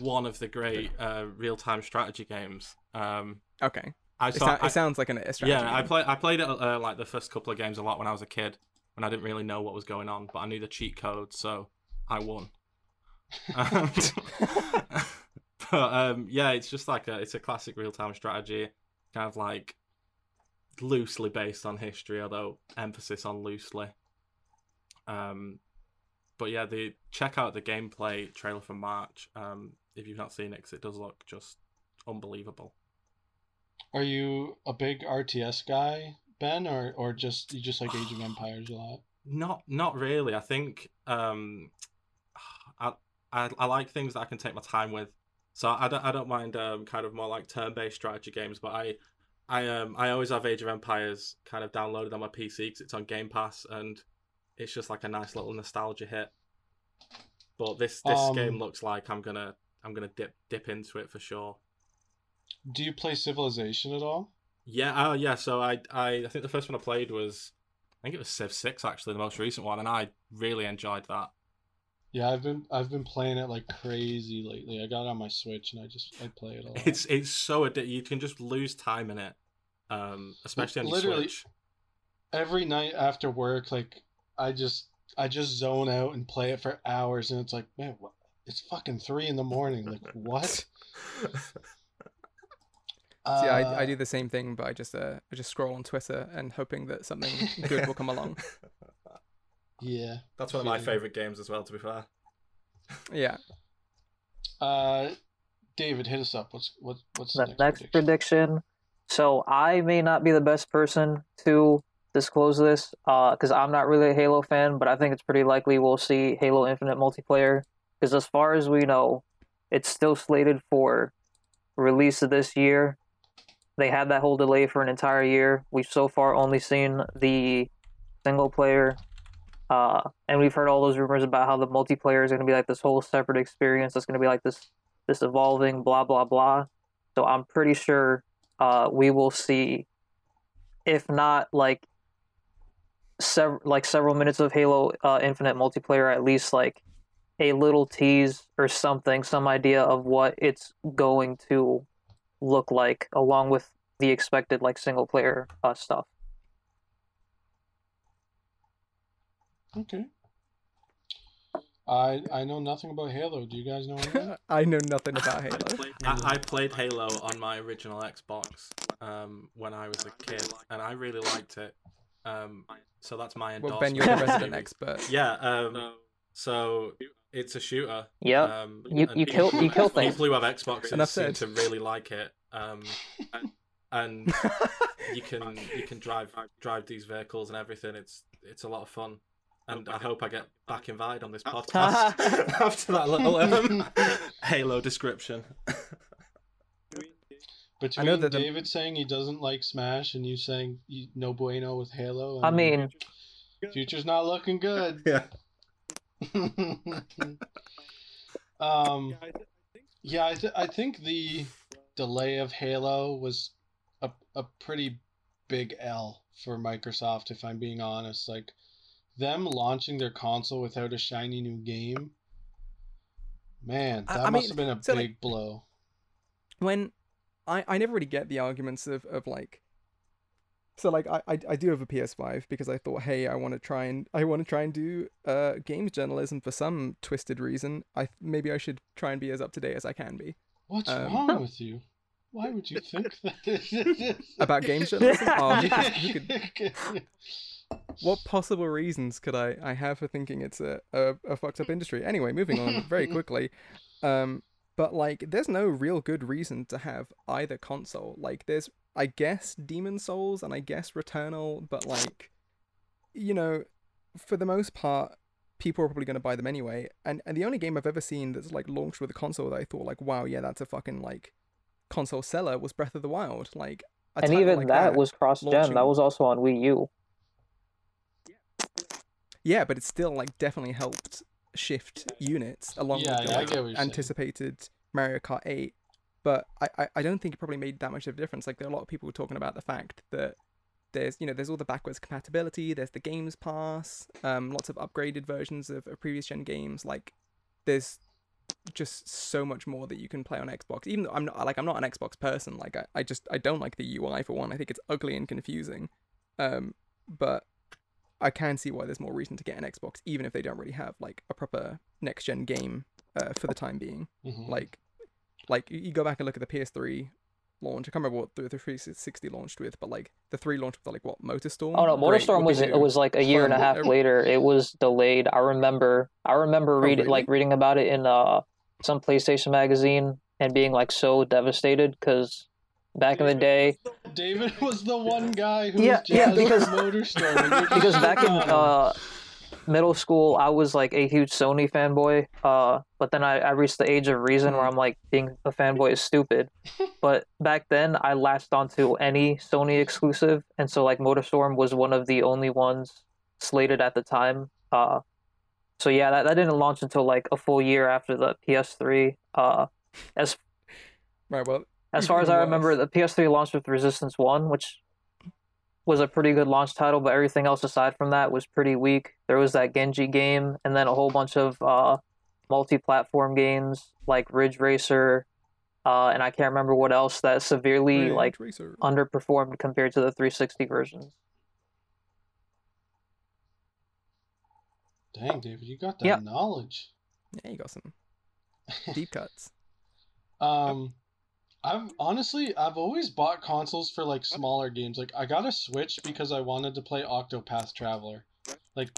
one of the great uh, real time strategy games. Um, Okay, I it, saw. sou- I- it sounds like an, a strategy. yeah, I game. played. I played it uh, like the first couple of games a lot when I was a kid, when I didn't really know what was going on, but I knew the cheat code, so I won. Um, but um, yeah, it's just like a it's a classic real time strategy, kind of like loosely based on history, although emphasis on loosely. Um, but yeah, the check out the gameplay trailer for March. Um, if you've not seen it, 'cause it does look just unbelievable. Are you a big RTS guy, Ben, or or just you just like Age of Empires a lot? Not not really. I think um, I, I I like things that I can take my time with. So I don't I don't mind um, kind of more like turn based strategy games, but I I um I always have Age of Empires kind of downloaded on my PC because it's on Game Pass and it's just like a nice little nostalgia hit. But this this Um, game looks like I'm gonna I'm gonna dip dip into it for sure. Do you play Civilization at all? Yeah, oh yeah. So I, I, I think the first one I played was, I think it was Civ Six actually, the most recent one, and I really enjoyed that. Yeah, I've been I've been playing it like crazy lately. I got it on my Switch and I just I play it a lot. It's it's so addictive. You can just lose time in it, um, especially on your Literally- Switch. Every night after work, like I just I just zone out and play it for hours, and it's like, man, what? It's fucking three in the morning. Like what? See, Uh, I, I do the same thing, but I just uh, I just scroll on Twitter and hoping that something good will come along. Yeah. That's one of my favorite games as well. To be fair, Yeah. Uh, David, hit us up. What's what what's the the next prediction. So I may not be the best person to disclose this because I'm not really a Halo fan, but I think it's pretty likely we'll see Halo Infinite multiplayer. Because as far as we know, it's still slated for release this year. They had that whole delay for an entire year. We've so far only seen the single player, uh, and we've heard all those rumors about how the multiplayer is going to be like this whole separate experience. It's going to be like this this evolving blah blah blah. So I'm pretty sure uh, we will see, if not like several like several minutes of Halo uh, Infinite multiplayer, at least like a little tease or something, some idea of what it's going to look like, along with the expected like single player uh, stuff. Okay. I I know nothing about Halo. Do you guys know anything? I know nothing about Halo. I, I played Halo on my original Xbox um, when I was a kid, and I really liked it. Um, so that's my Well. Ben, you're the resident expert. Yeah. Um, so it's a shooter. Yep. Um, You- you kill- people- you kill things. People who have Xboxes Enough seem said. to really like it. Um, and you can you can drive drive these vehicles and everything. It's it's a lot of fun. And I hope I get back invited on this podcast after that little um, Halo description. Between know that the- David saying he doesn't like Smash and you saying you, no bueno with Halo, I mean, future's not looking good. Yeah. um, yeah, I, th- I think the delay of Halo was a, a pretty big L for Microsoft, if I'm being honest. Like, them launching their console without a shiny new game, man, I- that I must mean, have been a so, big like- blow. when I, I never really get the arguments of, of like so like I, I I do have a PS5 because I thought hey I want to try and I want to try and do uh games journalism for some twisted reason I maybe I should try and be as up to date as I can be What's um, wrong with you? Why would you think that? about games journalism oh who could, who could, what possible reasons could I I have for thinking it's a, a, a fucked up industry? Anyway moving on very quickly um but like there's no real good reason to have either console. Like there's i guess Demon's Souls and i guess returnal but like you know for the most part people are probably going to buy them anyway. And and the only game i've ever seen that's like launched with a console that i thought like wow yeah that's a fucking like console seller was breath of the wild. Like a and title even like that, was cross gen. launching- That was also on Wii U. yeah but it still like definitely helped shift units along Yeah, with the yeah, like, get saying. anticipated Mario Kart 8. But I, I, I don't think it probably made that much of a difference. Like there are a lot of people talking about the fact that there's you know there's all the backwards compatibility, there's the Games Pass, um, lots of upgraded versions of, of previous gen games. Like there's just so much more that you can play on Xbox. Even though I'm not like I'm not an Xbox person. Like I, I just I don't like the UI for one. I think it's ugly and confusing. Um, but I can see why there's more reason to get an Xbox, even if they don't really have like a proper next gen game uh, for the time being. Mhm. Like, like you you go back and look at the PS3 launch. I can't remember what the, the 360 launched with, but like the three launched with like what Motorstorm. Oh no, MotorStorm was it was like a year and a half later. It was delayed. I remember. I remember reading really? like reading about it in uh some PlayStation magazine and being like so devastated because back in the day, David was the one guy who Yeah, was yeah, because- for Motorstorm. and you're just because back in shitting on him. uh middle school, I was like a huge Sony fanboy. Uh, but then I, I reached the age of reason where I'm like being a fanboy is stupid. But back then, I latched onto any Sony exclusive, and so like MotorStorm was one of the only ones slated at the time. Uh, so yeah, that, that didn't launch until like a full year after the PS3. Uh, as Right. Well, as far as I remember, the PS3 launched with Resistance One, which was a pretty good launch title, but everything else aside from that was pretty weak. There was that Genji game, and then a whole bunch of uh, multi-platform games like Ridge Racer, uh, and I can't remember what else that severely Ridge like Racer. underperformed compared to the 360 versions. Dang, David, you got that Yeah. knowledge. Yeah, you got some deep cuts. Um, I've honestly I've always bought consoles for like smaller games. Like I got a Switch because I wanted to play Octopath Traveler. Like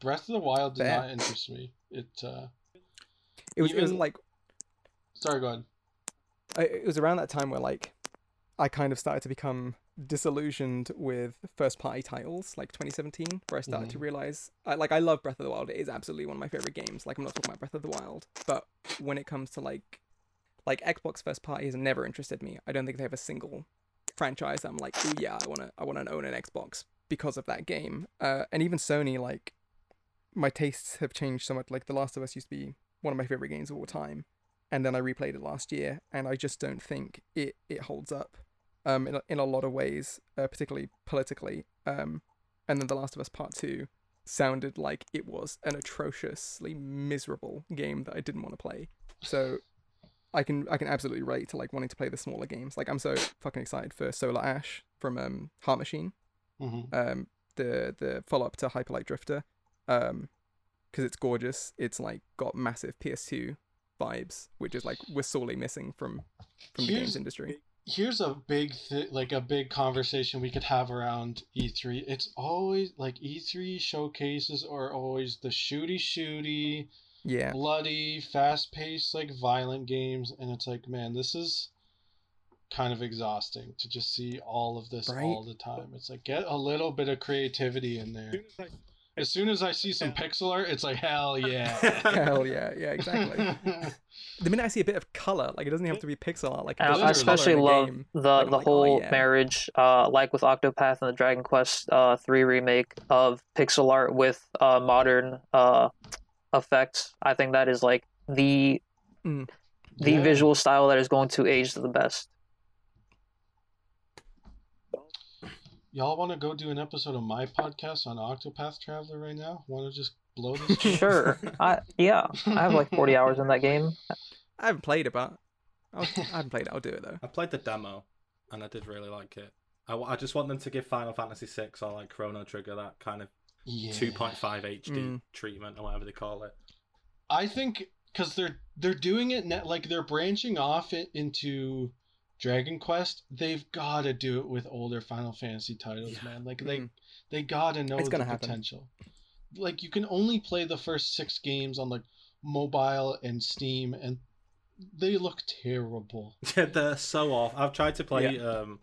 Breath of the Wild did not interest me. It uh It was, it was Even- like sorry, go ahead. I, it was around that time where like I kind of started to become disillusioned with first party titles like 2017 where I started to realize I, like I love Breath of the Wild it is absolutely one of my favorite games like I'm not talking about Breath of the Wild but when it comes to like like Xbox first party has never interested me I don't think they have a single franchise I'm like oh yeah I want to I want to own an Xbox because of that game uh, and even Sony like my tastes have changed so much like The Last of Us used to be one of my favorite games of all time and then I replayed it last year, and I just don't think it it holds up, um, in in a lot of ways, uh, particularly politically. Um, and then The Last of Us Part Two sounded like it was an atrociously miserable game that I didn't want to play. So I can I can absolutely relate to like wanting to play the smaller games. Like I'm so fucking excited for Solar Ash from um, Heart Machine, hmm um, the the follow up to Hyperlight Drifter, um, because it's gorgeous. It's like got massive PS2 vibes, which is like we're sorely missing from from the Here's- games industry. Here's a big th- like a big conversation we could have around E3. It's always like E3 showcases are always the shooty shooty, Yeah, bloody, fast paced, like violent games, and it's like, man, this is kind of exhausting to just see all of this Right? all the time. It's like get a little bit of creativity in there. As soon as I see some pixel art, it's like hell yeah. hell yeah, yeah, exactly. the minute I see a bit of color, like it doesn't have to be pixel art, like if And there's I especially color in a love game, the like, the like, oh, whole yeah. marriage, uh, like with Octopath and the Dragon Quest uh, three remake of pixel art with uh, modern uh, effects. I think that is like the Mm. the Yeah. visual style that is going to age the best. Y'all want to go do an episode of my podcast on Octopath Traveler right now? Want to just blow this? Sure, I yeah, I have like forty hours in that game. I haven't played it, but I'll, I haven't played it. I'll do it though. I played the demo, and I did really like it. I, I just want them to give Final Fantasy VI or like Chrono Trigger that kind of Yeah. 2.5 HD Mm. treatment or whatever they call it. I think because they're they're doing it net like they're branching off it into Dragon Quest. They've got to do it with older Final Fantasy titles, Yeah. man. Like they Mm. they got to know It's the gonna happen. potential. Like you can only play the first six games on like mobile and Steam, and they look terrible. Yeah, they're so off. I've tried to play um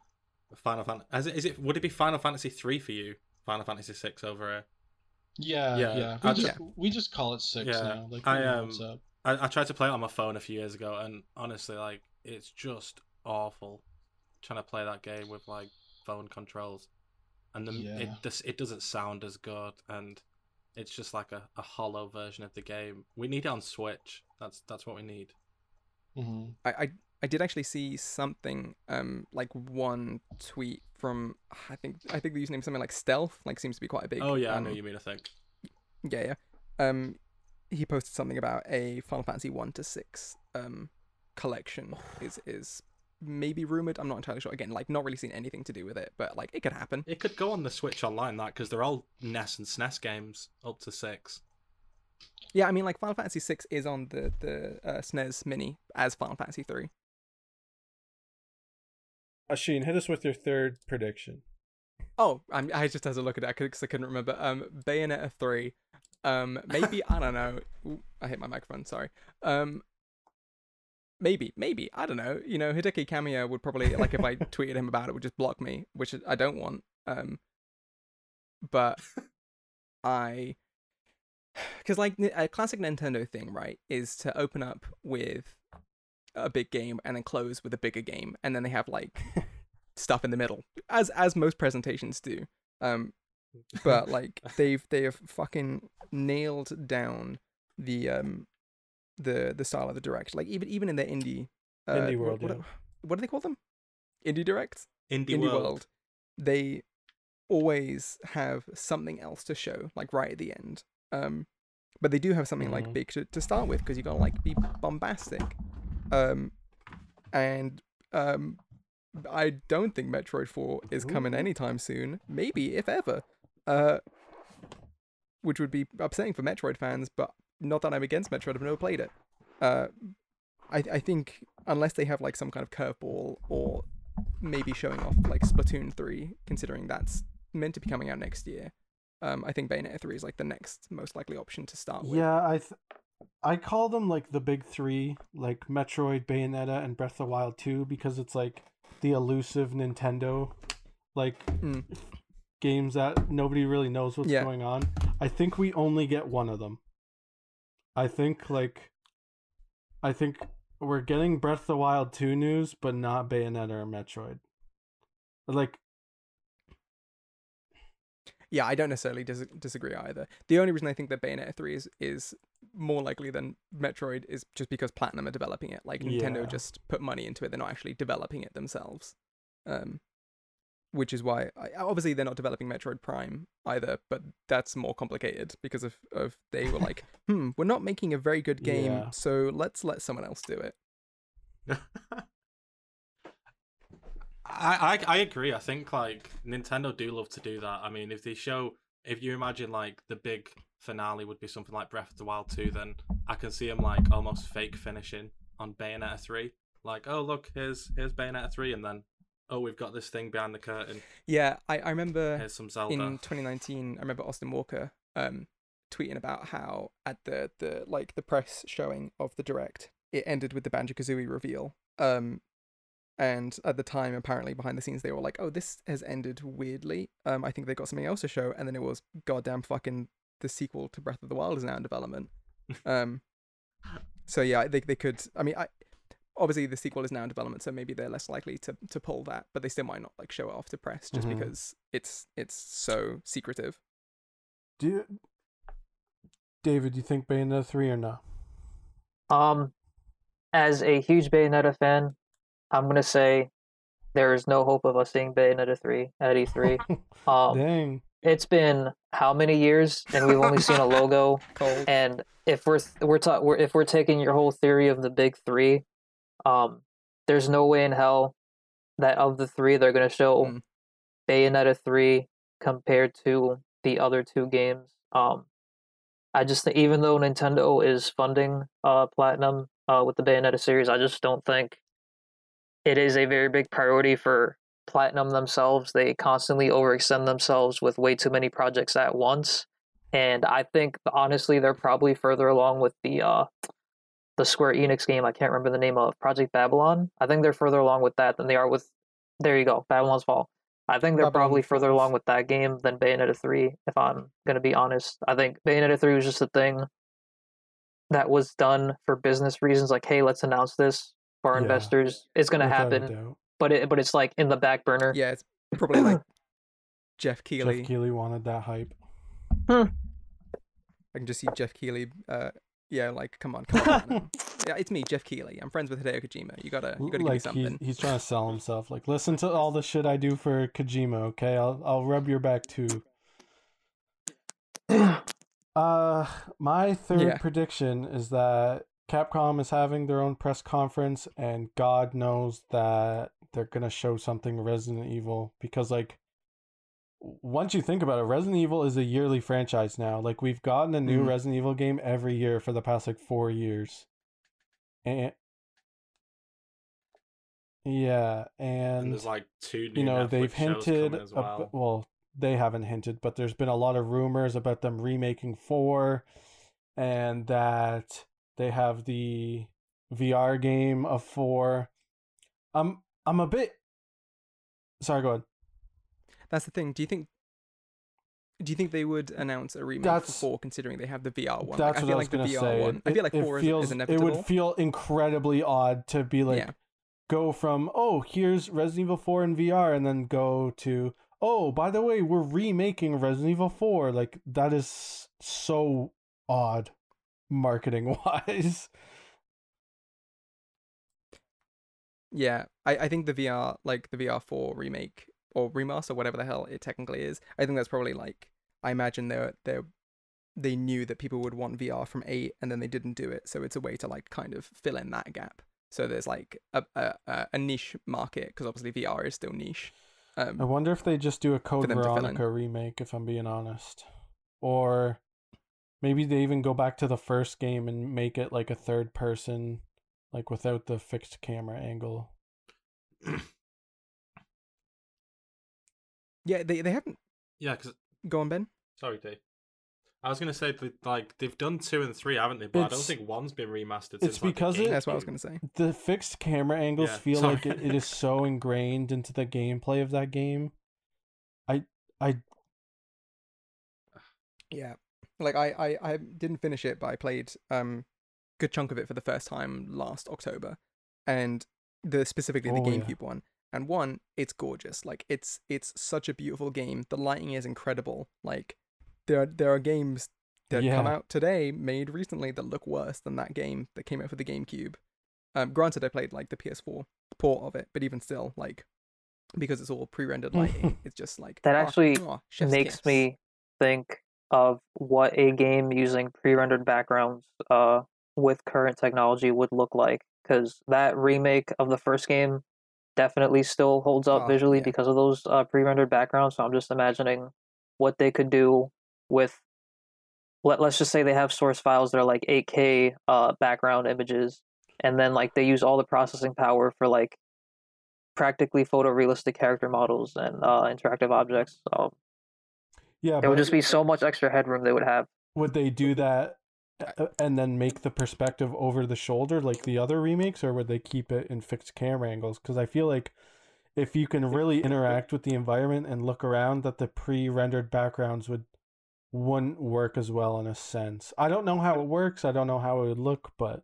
Final Fantasy. Is it, is it? Would it be Final Fantasy three for you? Final Fantasy six over here. Yeah, Yeah, yeah. We I just just- we just call it six Yeah, now. Like I, we know um. I, I tried to play it on my phone a few years ago, and honestly, like it's just awful trying to play that game with like phone controls, and the, it Yeah. just it doesn't sound as good, and it's just like a, a hollow version of the game. We need it on Switch. That's that's what we need. hmm I, I I did actually see something um like one tweet from I think I think the username is something like stealth like seems to be quite a big oh yeah, I um, know you mean. I think. yeah yeah um he posted something about a Final Fantasy one to six um collection is is maybe rumored I'm not entirely sure again like not really seen anything to do with it but like it could happen It could go on the Switch Online that because they're all NES and SNES games up to six. yeah I mean like Final Fantasy six is on the the uh, SNES Mini as Final Fantasy three Asheen, hit us with your third prediction. Oh, I'm, I just had to look at that because I couldn't remember. Um, Bayonetta three. Um, maybe I don't know. Ooh, I hit my microphone. Sorry. Um, maybe, maybe I don't know. You know, Hideki Kamiya would probably like if I tweeted him about it, would just block me, which I don't want. Um, but I, because like a classic Nintendo thing, right, is to open up with a big game and then close with a bigger game, and then they have like stuff in the middle, as as most presentations do. Um, but like they've they have fucking nailed down the um the the style of the direct. Like even even in their indie uh, Indie what- World, what, yeah. what do they call them? Indie direct, Indie, indie World. world. They always have something else to show, like right at the end. Um, but they do have something like Mhm. big to, to start with because you gotta like be bombastic. Um, and um, I don't think Metroid Four is coming anytime soon. Maybe if ever. Uh, which would be upsetting for Metroid fans, but not that I'm against Metroid. I've never played it. Uh, I I think unless they have like some kind of curveball or maybe showing off like Splatoon three, considering that's meant to be coming out next year. Um, I think Bayonetta three is like the next most likely option to start with. Yeah, I th- I call them like the big three, like Metroid, Bayonetta, and Breath of the Wild 2, because it's like the elusive Nintendo like Mm. games that nobody really knows what's Yeah. going on. I think we only get one of them. I think like I think we're getting Breath of the Wild 2 news, but not Bayonetta or Metroid. Like Yeah, I don't necessarily dis- disagree either. The only reason I think that Bayonetta 3 is, is more likely than Metroid is just because Platinum are developing it. Like, Nintendo Yeah. just put money into it, they're not actually developing it themselves. Um, which is why, I, obviously, they're not developing Metroid Prime either, but that's more complicated because of, of they were like, hmm, we're not making a very good game, Yeah. so let's let someone else do it. I, I I agree. I think like Nintendo do love to do that. I mean, if they show, if you imagine like the big finale would be something like Breath of the Wild 2, then I can see him like almost fake finishing on Bayonetta 3. Like, oh look, here's here's Bayonetta 3, and then oh we've got this thing behind the curtain. Yeah, I, I remember. Here's some Zelda. in 2019 i remember austin walker um tweeting about how at the the like the press showing of the direct it ended with the banjo kazooie reveal um and at the time apparently behind the scenes they were like oh this has ended weirdly um i think they got something else to show and then it was goddamn fucking the sequel to breath of the wild is now in development um so yeah they, they could i mean i obviously the sequel is now in development so maybe they're less likely to to pull that but they still might not like show it off to press just Mhm. because it's it's so secretive do you, David, do you think Bayonetta 3 or no? Um, as a huge Bayonetta fan, I'm gonna say there is no hope of us seeing Bayonetta three at E3. Um, Dang. It's been how many years, and we've only seen a logo. And if we're we're, ta- we're if we're taking your whole theory of the big three, um, there's no way in hell that of the three they're gonna show Mm. Bayonetta three compared to the other two games. Um, I just think even though Nintendo is funding uh Platinum uh with the Bayonetta series, I just don't think it is a very big priority for Platinum themselves. They constantly overextend themselves with way too many projects at once. And I think honestly they're probably further along with the uh the Square Enix game I can't remember the name of Project Babylon. I think they're further along with that than they are with there you go, Babylon's Fall. I think they're Babylon probably further along with that game than Bayonetta 3, if I'm going to be honest. I think Bayonetta 3 was just a thing that was done for business reasons. Like, hey, let's announce this for our Yeah, investors. It's going to Without a happen. But it, but it's like in the back burner. yeah it's probably like jeff keighley Jeff Keighley wanted that hype. i can just see jeff keighley uh yeah like come on come on yeah it's me jeff keighley i'm friends with hideo kojima you gotta you gotta give me something he's, he's trying to sell himself. Like, listen to all the shit I do for Kojima. Okay, I'll I'll rub your back too. Uh, my third Yeah. prediction is that Capcom is having their own press conference, and God knows that they're gonna show something Resident Evil because, like, once you think about it, Resident Evil is a yearly franchise now. Like, we've gotten a new Mhm. Resident Evil game every year for the past like four years, and yeah, and and there's like two new you know Netflix they've hinted coming as ab- well. well they haven't hinted but there's been a lot of rumors about them remaking 4 and that they have the VR game of 4 I'm I'm a bit sorry go ahead that's the thing do you think do you think they would announce a remake That's- for four considering they have the VR one? that's like, I what feel I was like the VR say one. I feel like it four is- feels, is it inevitable. would feel incredibly odd to be like yeah, go from oh here's Resident Evil 4 in VR and then go to oh by the way we're remaking Resident Evil 4 like that is so odd marketing wise yeah. I, I think the VR like the VR four remake or remaster, whatever the hell it technically is. I think that's probably like I imagine they they they knew that people would want VR from eight, and then they didn't do it, so it's a way to like kind of fill in that gap. So there's like a a, a niche market because obviously VR is still niche. Um, I wonder if they just do a Code them to fill in. Veronica remake, if I'm being honest. Or maybe they even go back to the first game and make it like a third person, like without the fixed camera angle. yeah, they they haven't. Yeah, because Go on, Ben. sorry, Dave. I was gonna say that like they've done two and three, haven't they? But I don't think one's been remastered. it's since, like, because it- That's what I was gonna say. The fixed camera angles Yeah, feel sorry. like it, it is so ingrained into the gameplay of that game. I I Yeah, like I, I I didn't finish it, but I played um good chunk of it for the first time last October, and the specifically the Oh, yeah. GameCube one. And one, it's gorgeous. Like it's it's such a beautiful game. The lighting is incredible. Like there are, there are games that come out today made recently that look worse than that game that came out for the GameCube. Um, granted, I played like the PS4 port of it, but even still, like because it's all pre-rendered lighting, it's just like That ah, actually chef's makes kiss. me think of what a game using pre-rendered backgrounds uh with current technology would look like because that remake of the first game definitely still holds up Oh, visually yeah. because of those uh, pre-rendered backgrounds so i'm just imagining what they could do with let, let's just say they have source files that are like 8k uh background images and then like they use all the processing power for like practically photorealistic character models and uh interactive objects so yeah, there would just be so much extra headroom they would have. would they do that uh, and then make the perspective over the shoulder like the other remakes or would they keep it in fixed camera angles because i feel like if you can really interact with the environment and look around that the pre-rendered backgrounds would wouldn't work as well in a sense i don't know how it works i don't know how it would look but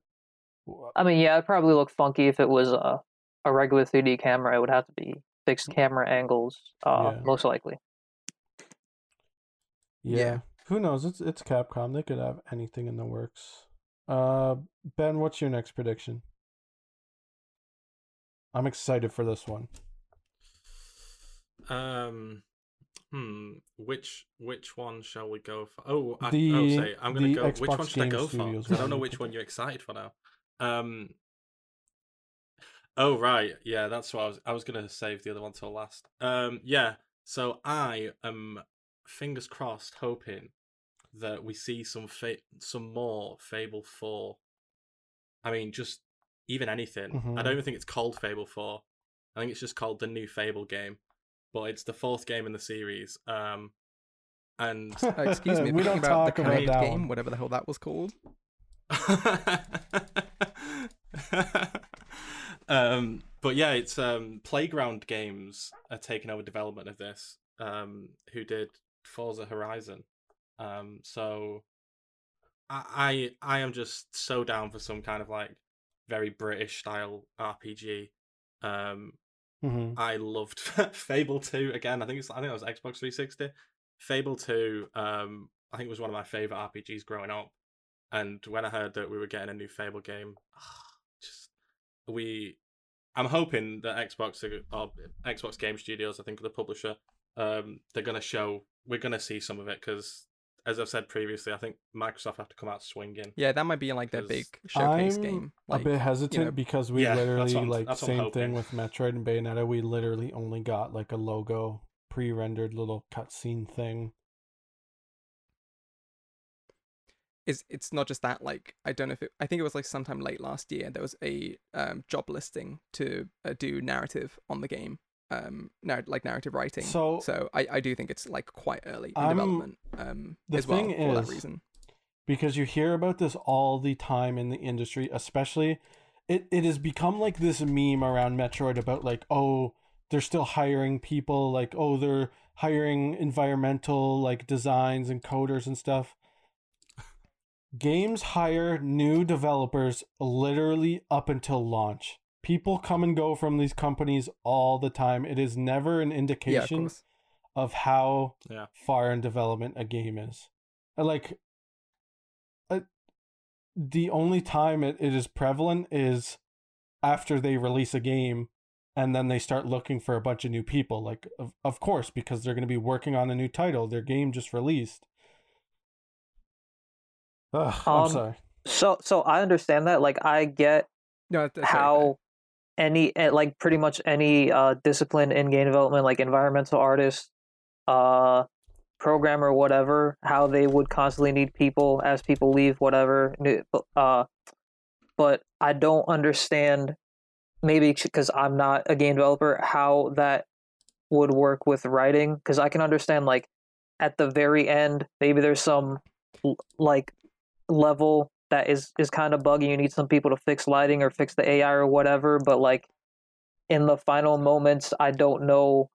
I mean, yeah, it'd probably look funky if it was a a regular 3D camera. It would have to be fixed camera angles, uh, Yeah. most likely. Yeah. Yeah. who knows it's it's capcom they could have anything in the works uh ben what's your next prediction i'm excited for this one Um, hmm. Which which one shall we go for? Oh, I, The- oh, say I'm gonna the go. which Xbox one should I Game go for? I don't know which one you're excited for now. Um. Oh right, yeah, that's what I was. I was gonna save the other one till last. Um, yeah. So I am fingers crossed, hoping that we see some fa- some more Fable Four. I mean, just even anything. I Mhm. don't even think it's called Fable Four. I think it's just called the new Fable game, but it's the fourth game in the series. Um, and Uh, excuse me, we don't about the talk about that game, one. whatever the hell that was called. um, but yeah, it's um, Playground Games are taking over development of this. Um, who did Forza Horizon? Um, so I, I I am just so down for some kind of like very British style RPG. Um, Mhm. I loved Fable 2 again. I think it's I think it was Xbox 360. Fable 2 um I think was one of my favorite RPGs growing up. And when I heard that we were getting a new Fable game, just we I'm hoping that Xbox or Xbox Game Studios, I think are the publisher, um they're going to show we're going to see some of it cuz as I've said previously, I think Microsoft have to come out swinging. Yeah, that might be in like their big showcase I'm game. a bit hesitant know- because we Yeah, literally what like that's same thing with Metroid and Bayonetta. We literally only got like a logo pre-rendered little cutscene thing. is it's not just that. Like, I don't know if it. I think it was like sometime late last year. There was a um, job listing to uh, do narrative on the game. Um, like narrative writing. So- so I, I do think it's like quite early in I'm- development. Um, the as well thing for that is- reason. because you hear about this all the time in the industry, especially it, it has become like this meme around Metroid about like, oh, they're still hiring people, like, oh, they're hiring environmental like designs and coders and stuff. Games hire new developers literally up until launch. People come and go from these companies all the time. It is never an Yeah, of indication of how Yeah. far in development a game is. Like, uh, the only time it, it is prevalent is after they release a game and then they start looking for a bunch of new people. Like, of, of course, because they're going to be working on a new title. Their game just released. Ugh, I'm Um, sorry. So so I understand that. Like I get No, that's very how any eh, like pretty much any uh discipline in game development, like environmental artist, uh programmer, whatever, how they would constantly need people as people leave, whatever. Uh, but I don't understand. Maybe because I'm not a game developer, how that would work with writing. Because I can understand like at the very end, maybe there's some like level that is is kind of buggy. You need some people to fix lighting or fix the AI or whatever. But like in the final moments, I don't know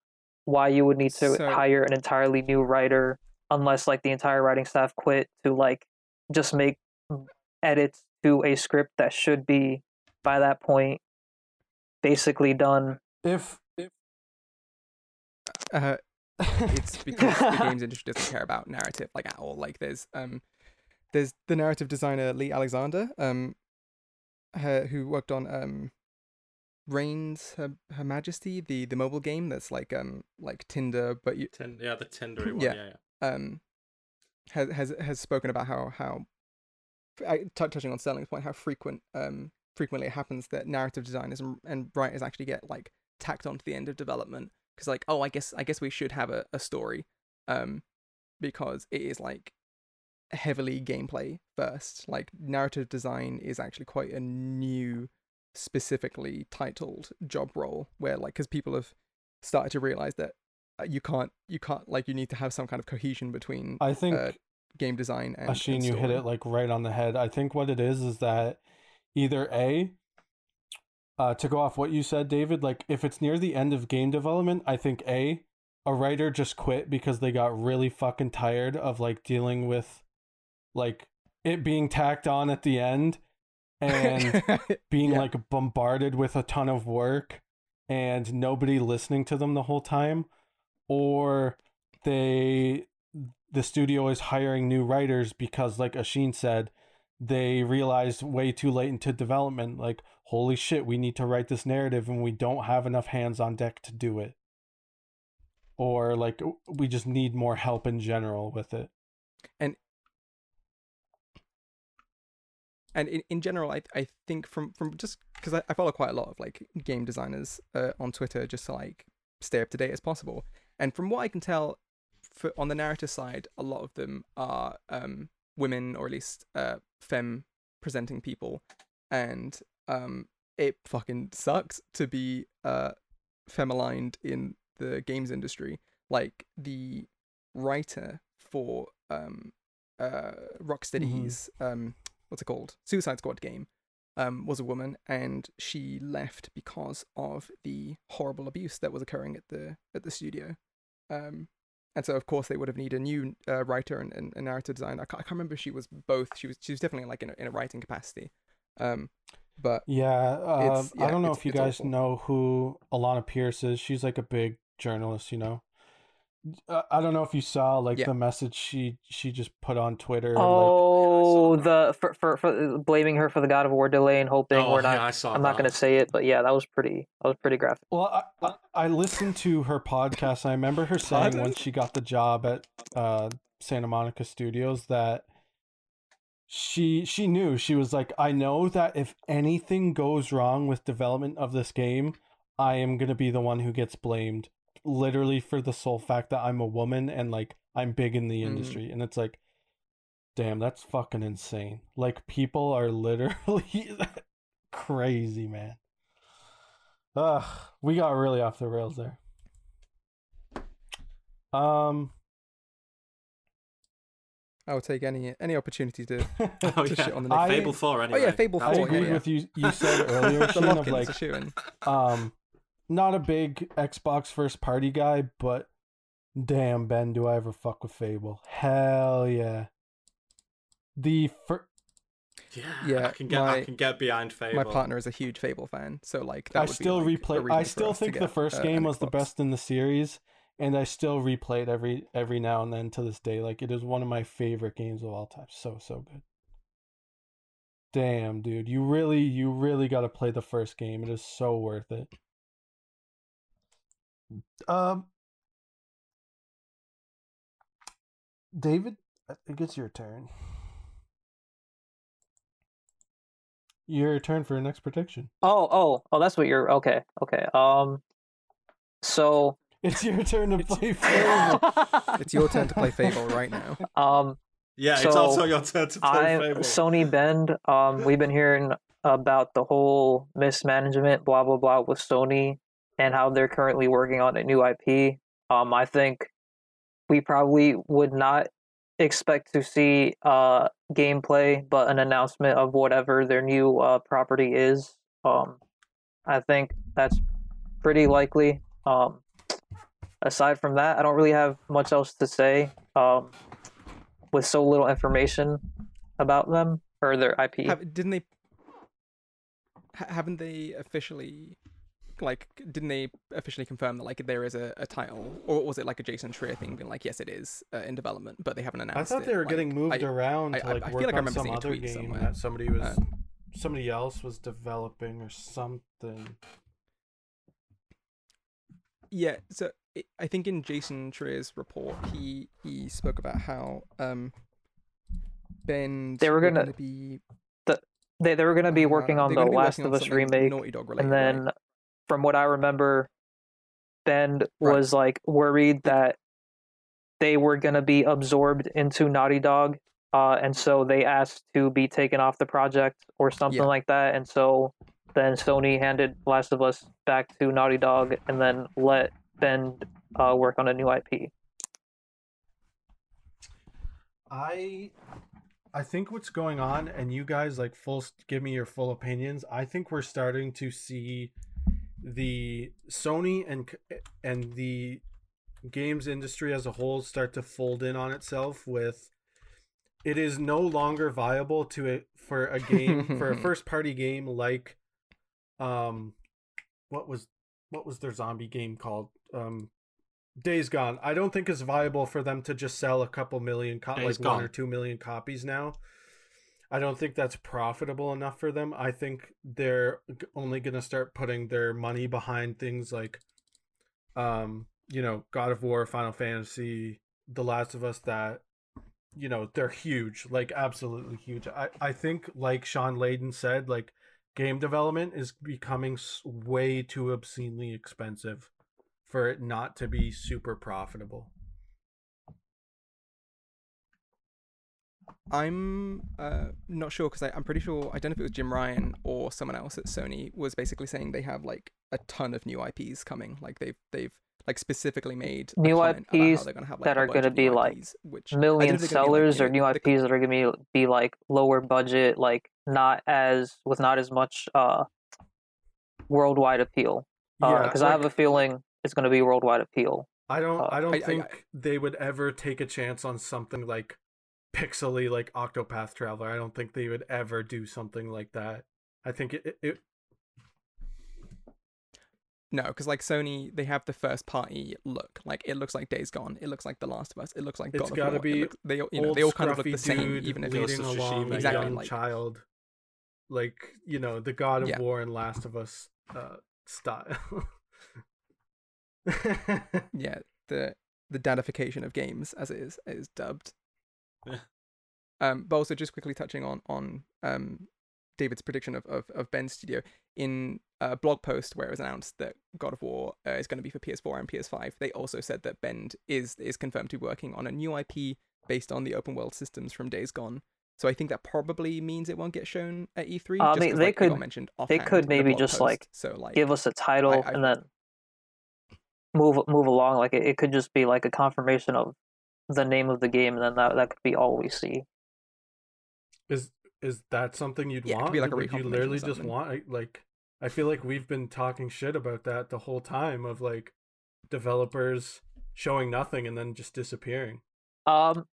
why you would need to So- hire an entirely new writer unless like the entire writing staff quit to like just make edits to a script that should be by that point basically done. If if Uh, it's because the games industry doesn't care about narrative like at all. Like there's um there's the narrative designer Leigh Alexander, um her, who worked on um Reigns Her, Her Majesty, the the mobile game that's like um like Tinder but you Tin- yeah, the Tinder one. Yeah. Yeah, yeah. um has has has spoken about how how I, t- touching on Sterling's point how frequent um frequently it happens that narrative designers and, and writers actually get like tacked onto the end of development because like oh I guess I guess we should have a, a story um because it is like heavily gameplay first like narrative design is actually quite a new specifically titled job role where like because people have started to realize that uh, you can't you can't like you need to have some kind of cohesion between I think uh, game design and, Ashin, you hit it like right on the head. I think what it is is that either a uh, to go off what you said, David, like if it's near the end of game development, I think a a writer just quit because they got really fucking tired of like dealing with like it being tacked on at the end and being Yeah. like bombarded with a ton of work and nobody listening to them the whole time or they the studio is hiring new writers because like Ashin said they realized way too late into development like holy shit we need to write this narrative and we don't have enough hands on deck to do it or like we just need more help in general with it and in, in general I, I think from from just because I, I follow quite a lot of like game designers uh, on twitter just to like stay up to date as possible. And from what i can tell for on the narrative side a lot of them are um women or at least uh femme presenting people. And um it fucking sucks to be uh femme aligned in the games industry. Like the writer for um uh rocksteady's um what's it called suicide squad game um was a woman and she left because of the horrible abuse that was occurring at the at the studio um and so of course they would have needed a new uh, writer and, and a narrative designer I can't, I can't remember if she was both she was she was definitely like in a, in a writing capacity um but yeah, uh, It's- I don't know if you guys awful. know who Alana Pierce is. She's like a big journalist, you know. Uh, I don't know if you saw like Yeah. the message she she just put on Twitter. like, Oh, the for, for for blaming her for the God of War delay and hoping Oh, we're not. yeah, I saw I'm not going to say it, but yeah, that was pretty. That was pretty graphic. Well, I, I, I listened to her podcast. And I remember her saying Pardon? once she got the job at uh, Santa Monica Studios that she she knew she was like, I know that if anything goes wrong with development of this game, I am gonna be the one who gets blamed. Literally for the sole fact that I'm a woman and like I'm big in the Mhm. industry, and it's like, damn, that's fucking insane. Like people are literally crazy, man. Ugh, we got really off the rails there. Um, I would take any any opportunity to Oh to yeah, shit on the I- Fable Four. anyway. oh yeah Fable I 4 yeah, agreed yeah. with you. You said earlier, the of like, um, not a big Xbox first party guy, but damn, Ben, do I ever fuck with Fable? Hell yeah. The fir- Yeah, Yeah, I can get I can get behind Fable. my partner is a huge Fable fan, so like that I would still be, like, replay. I still think the first game an was the best in the series, and I still replay it every every now and then to this day. Like it is one of my favorite games of all time. So so good. Damn, dude, you really you really got to play the first game. It is so worth it. Um, David, I think it's your turn. Your turn for your next prediction. Oh, oh, oh, that's what you're okay, okay. Um so It's your turn to play Fable. It's your turn to play Fable right now. um Yeah, it's So, also your turn to play I Fable. Sony Bend, um we've been hearing about the whole mismanagement blah blah blah with Sony and how they're currently working on a new IP. Um I think we probably would not expect to see uh gameplay but an announcement of whatever their new uh property is. Um I think that's pretty likely. Um aside from that, I don't really have much else to say. Um with so little information about them or their IP. Have, didn't they? Haven't they officially, like, didn't they officially confirm that like there is a, a title, or was it like a Jason Schreier thing, being like, yes, it is uh, in development, but they haven't announced. I announced thought it, they were like, getting moved I- around I- to like I feel work like I on remember some other game somewhere. that somebody was Uh, somebody else was developing or something. Yeah, so i I think in Jason Schreier's report, he he spoke about how um Ben They were gonna- be they they were going to be uh, working on the gonna Last working of on Us remake, Dog related, and then right? From what I remember, Ben Right. was like worried that they were going to be absorbed into Naughty Dog, uh, and so they asked to be taken off the project or something Yeah. like that, and so then Sony handed Last of Us back to Naughty Dog, and then let Ben uh, work on a new IP. I I think what's going on, and you guys like full give me your full opinions. I think we're starting to see the Sony and and the games industry as a whole start to fold in on itself with it is no longer viable to a, for a game for a first party game like um what was what was their zombie game called um Days Gone. I don't think it's viable for them to just sell a couple million, co- Days like one or two million copies now. I don't think that's profitable enough for them. I think they're only going to start putting their money behind things like, um, you know, God of War, Final Fantasy, The Last of Us. That, you know, they're huge, like absolutely huge. I I think, like Shawn Layden said, like game development is becoming way too obscenely expensive for it not to be super profitable. I'm uh, not sure because I'm pretty sure I don't know if it was Jim Ryan or someone else at Sony was basically saying they have like a ton of new IPs coming. Like they've they've like specifically made New comment about IPs they're gonna have, like, that a are gonna be, like, IPs, which million know if they're gonna be, like, sellers or the- new the- IPs that are going to be be like lower budget, like not as with not as much uh worldwide appeal. Because I have a feeling it's going to be worldwide appeal. I don't. uh, I don't I- I- think I- they would ever take a chance on something like pixely, like Octopath Traveler. I don't think they would ever do something like that. I think it. it, it No, because like Sony, they have the first party look. Like it looks like Days Gone. It looks like The Last of Us. It looks like It's God of gotta War. be looks, they all- you know they all kind of look the same, even if leading of along a Exactly, young like- child, like you know the God of Yeah. War and Last of Us uh, style. yeah, the the dadification of games as it is is dubbed. Yeah. Um, but also just quickly touching on on um David's prediction of of, of Ben's studio in a blog post where it was announced that God of War uh, is going to be for PS4 and PS5. They also said that Bend is is confirmed to be working on a new IP based on the open world systems from Days Gone. So I think that probably means it won't get shown at E3. Uh, just they- 'cause, they like, could- mentioned They offhand could in the maybe blog just like so like give us a title I- and then move move along. Like it, it could just be like a confirmation of the name of the game, and then that that could be all we see. is is that something you'd Yeah, want? be like a Would you literally just want like? I feel like we've been talking shit about that the whole time of like developers showing nothing and then just disappearing. Um,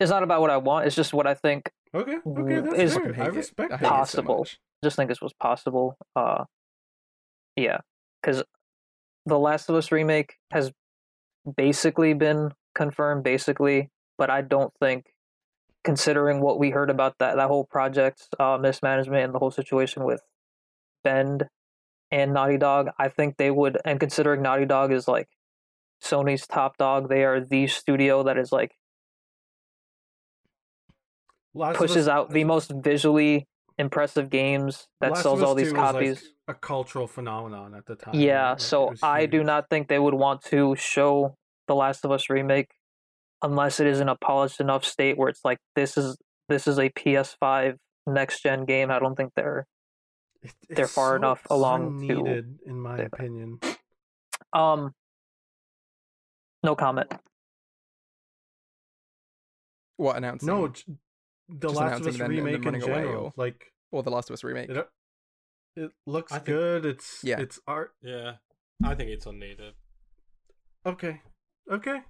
it's not about what I want. It's just what I think. Okay, okay, that's is- fair. I hate it. respect I hate that. it so Possible. much. Just think this was possible. Uh, yeah, because the Last of Us remake has basically been confirmed, basically, but I don't think, considering what we heard about that that whole project uh, mismanagement and the whole situation with Bend and Naughty Dog, I think they would. And considering Naughty Dog is like Sony's top dog, they are the studio that is like Last pushes Us- out the most visually impressive games that Last sells all these 2 was, like, copies. a cultural phenomenon at the time. yeah, right? So I do not think they would want to show the Last of Us remake unless it is in a polished enough state where it's like this is this is a PS5 next gen game. I don't think they're It- they're far so enough along to- unneeded, in my Yeah. opinion. um no comment. What announcing? No, j- the Just Last of Us announcing then remake in running away, general, or- like or the Last of Us remake. it, it looks think- good. It's Yeah. it's art. Yeah, I think it's unneeded. Okay, okay.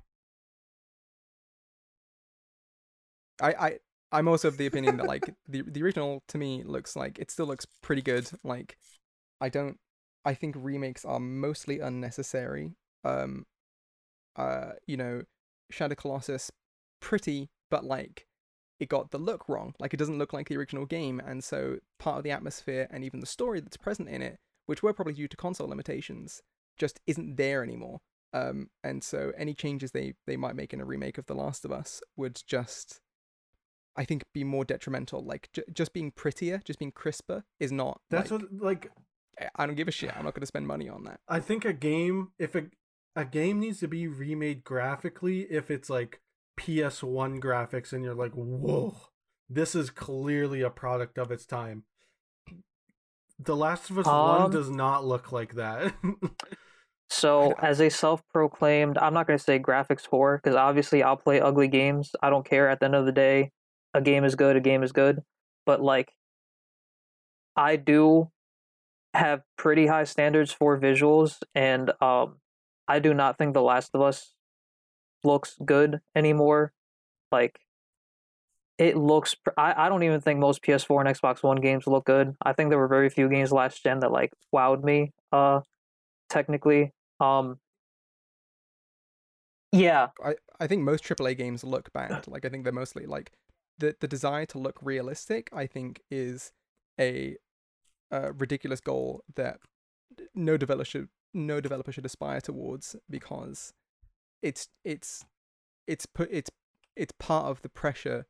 I, I I'm also of the opinion that like the the original to me looks like it still looks pretty good. Like I don't I think remakes are mostly unnecessary. Um uh you know, Shadow Colossus pretty but like it got the look wrong. Like it doesn't look like the original game and so part of the atmosphere and even the story that's present in it, which were probably due to console limitations, just isn't there anymore. Um and so any changes they they might make in a remake of The Last of Us would just I think be more detrimental. Like j- just being prettier, just being crisper is not. That's like, what like I- I don't give a shit. I'm not going to spend money on that. I think a game if a a game needs to be remade graphically if it's like PS1 graphics and you're like, whoa, this is clearly a product of its time. The Last of Us One Um, does not look like that. So, as a self-proclaimed, I'm not going to say graphics whore because obviously I'll play ugly games. I don't care. At the end of the day, a game is good. A game is good. But like, I do have pretty high standards for visuals, and um, I do not think The Last of Us looks good anymore. Like, it looks. pr- I I don't even think most PS4 and Xbox One games look good. I think there were very few games last gen that like wowed me. Uh, technically. Um Yeah, I, I think most AAA games look bad. Like I think they're mostly like the the desire to look realistic. I think is a, uh ridiculous goal that no developer should no developer should aspire towards because it's it's it's put it's it's part of the pressure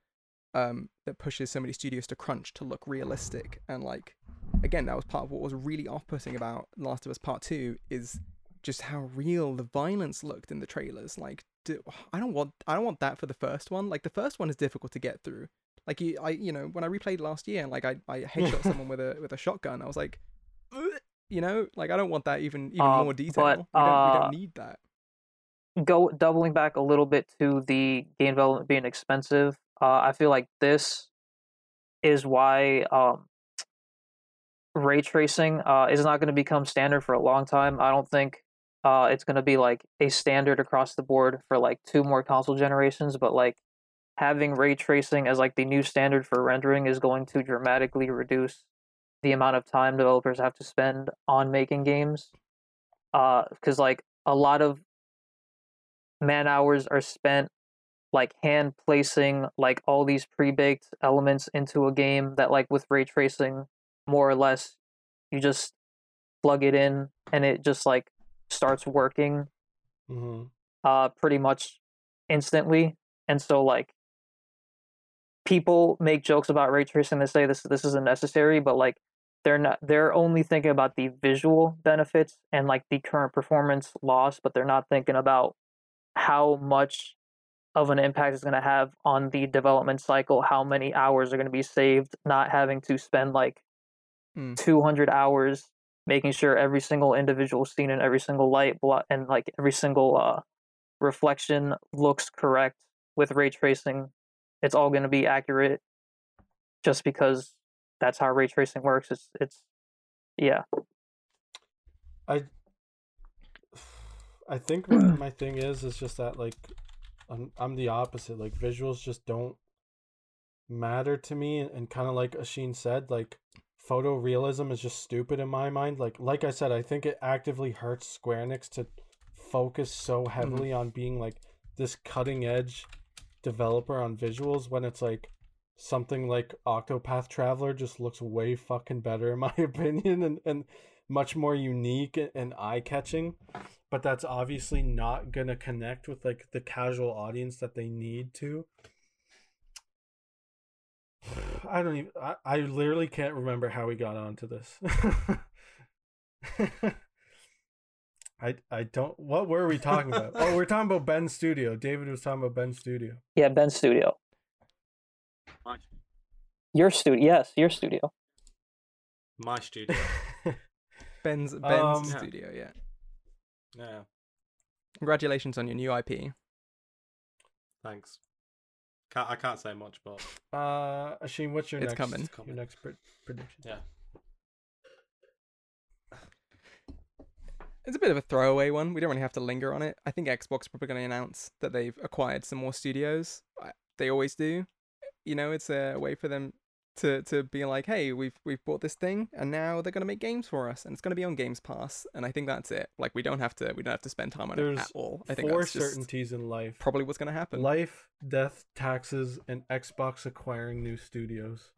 um that pushes so many studios to crunch to look realistic and like again that was part of what was really off-putting about Last of Us Part 2 is just how real the violence looked in the trailers like do, I don't want I don't want that for the first one like the first one is difficult to get through like you I you know when I replayed last year like I I headshot someone with a with a shotgun I was like you know like I don't want that even even Um, more detail but, we, don't, we uh, don't need that go doubling back a little bit to the game development being expensive. Uh, I feel like this is why um, ray tracing uh, is not going to become standard for a long time. I don't think uh, it's going to be like a standard across the board for like two more console generations. But like having ray tracing as like the new standard for rendering is going to dramatically reduce the amount of time developers have to spend on making games. Because like a lot of man hours are spent like hand placing like all these pre-baked elements into a game that like with ray tracing more or less you just plug it in and it just like starts working hmm uh pretty much instantly and so like people make jokes about ray tracing they say this this isn't necessary but like they're not they're only thinking about the visual benefits and like the current performance loss but they're not thinking about how much of an impact it's going to have on the development cycle how many hours are going to be saved not having to spend like Mm. 200 hours making sure every single individual scene and every single light blo- and like every single uh reflection looks correct with ray tracing it's all going to be accurate just because that's how ray tracing works it's it's yeah I I think my, my thing is is just that like I'm I'm the opposite. Like visuals just don't matter to me and, and kind of like Ashin said, like photorealism is just stupid in my mind. Like like I said, I think it actively hurts Square Enix to focus so heavily mm-hmm. on being like this cutting edge developer on visuals when it's like something like Octopath Traveler just looks way fucking better in my opinion and and much more unique and eye catching, but that's obviously not gonna connect with like the casual audience that they need to. I don't even. I, I literally can't remember how we got onto this. I I don't. What were we talking about? oh, we're talking about Ben's studio. David was talking about Ben's studio. Yeah, Ben's studio. Your studio, yes, your studio. My studio. Ben's Ben's Um, studio. Yeah. yeah, Congratulations on your new IP. thanks. Can't, I can't say much, but Uh, Asheen, what's your It's next? coming. It's Your coming. next pre- prediction. yeah. It's a bit of a throwaway one. We don't really have to linger on it. I think Xbox are probably going to announce that they've acquired some more studios. I- They always do. You know, it's a way for them to to be like, "Hey, we've we've bought this thing, and now they're going to make games for us, and it's going to be on Games Pass." And I think that's it. Like, we don't have to we don't have to spend time on it There's at all. I think Four certainties in life: probably what's going to happen. life, death, taxes, and Xbox acquiring new studios.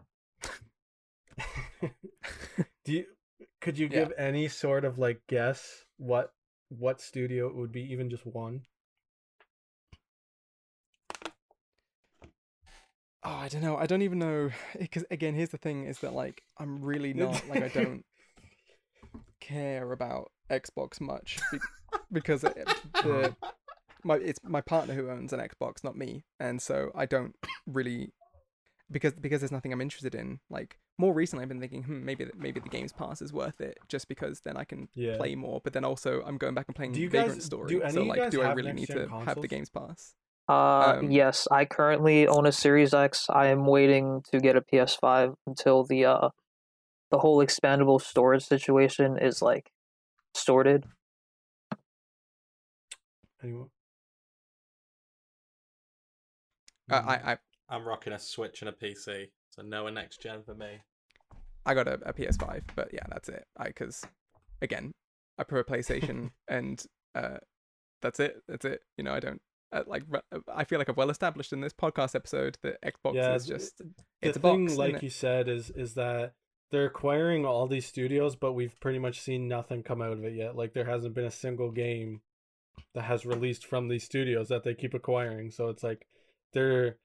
Do you? Could you Yeah. give any sort of like guess what what studio it would be? Even just one. Oh, I don't know. I don't even know because again, here's the thing: is that like I'm really not like I don't care about Xbox much be- because it, the my it's my partner who owns an Xbox, not me, and so I don't really because because there's nothing I'm interested in. Like more recently, I've been thinking, hmm, maybe the- maybe the Games Pass is worth it just because then I can Yeah. play more. But then also I'm going back and playing Do you Vagrant guys- Story. do any so like, do I really need to have the? Games Pass? Uh, Um, yes, I currently own a Series X. I am waiting to get a PS5 until the uh, the whole expandable storage situation is like sorted. Anyone? Uh, I I I'm rocking a Switch and a PC, so no next gen for me. I got a, a PS5, but yeah, that's it. I because again, I prefer PlayStation, and uh, that's it. That's it. You know, I don't Uh, like. Uh, I feel like I've well established in this podcast episode that Xbox Yeah, is just the it's a thing, box. like you said, is is that they're acquiring all these studios, but we've pretty much seen nothing come out of it yet. Like there hasn't been a single game that has released from these studios that they keep acquiring. So it's like they're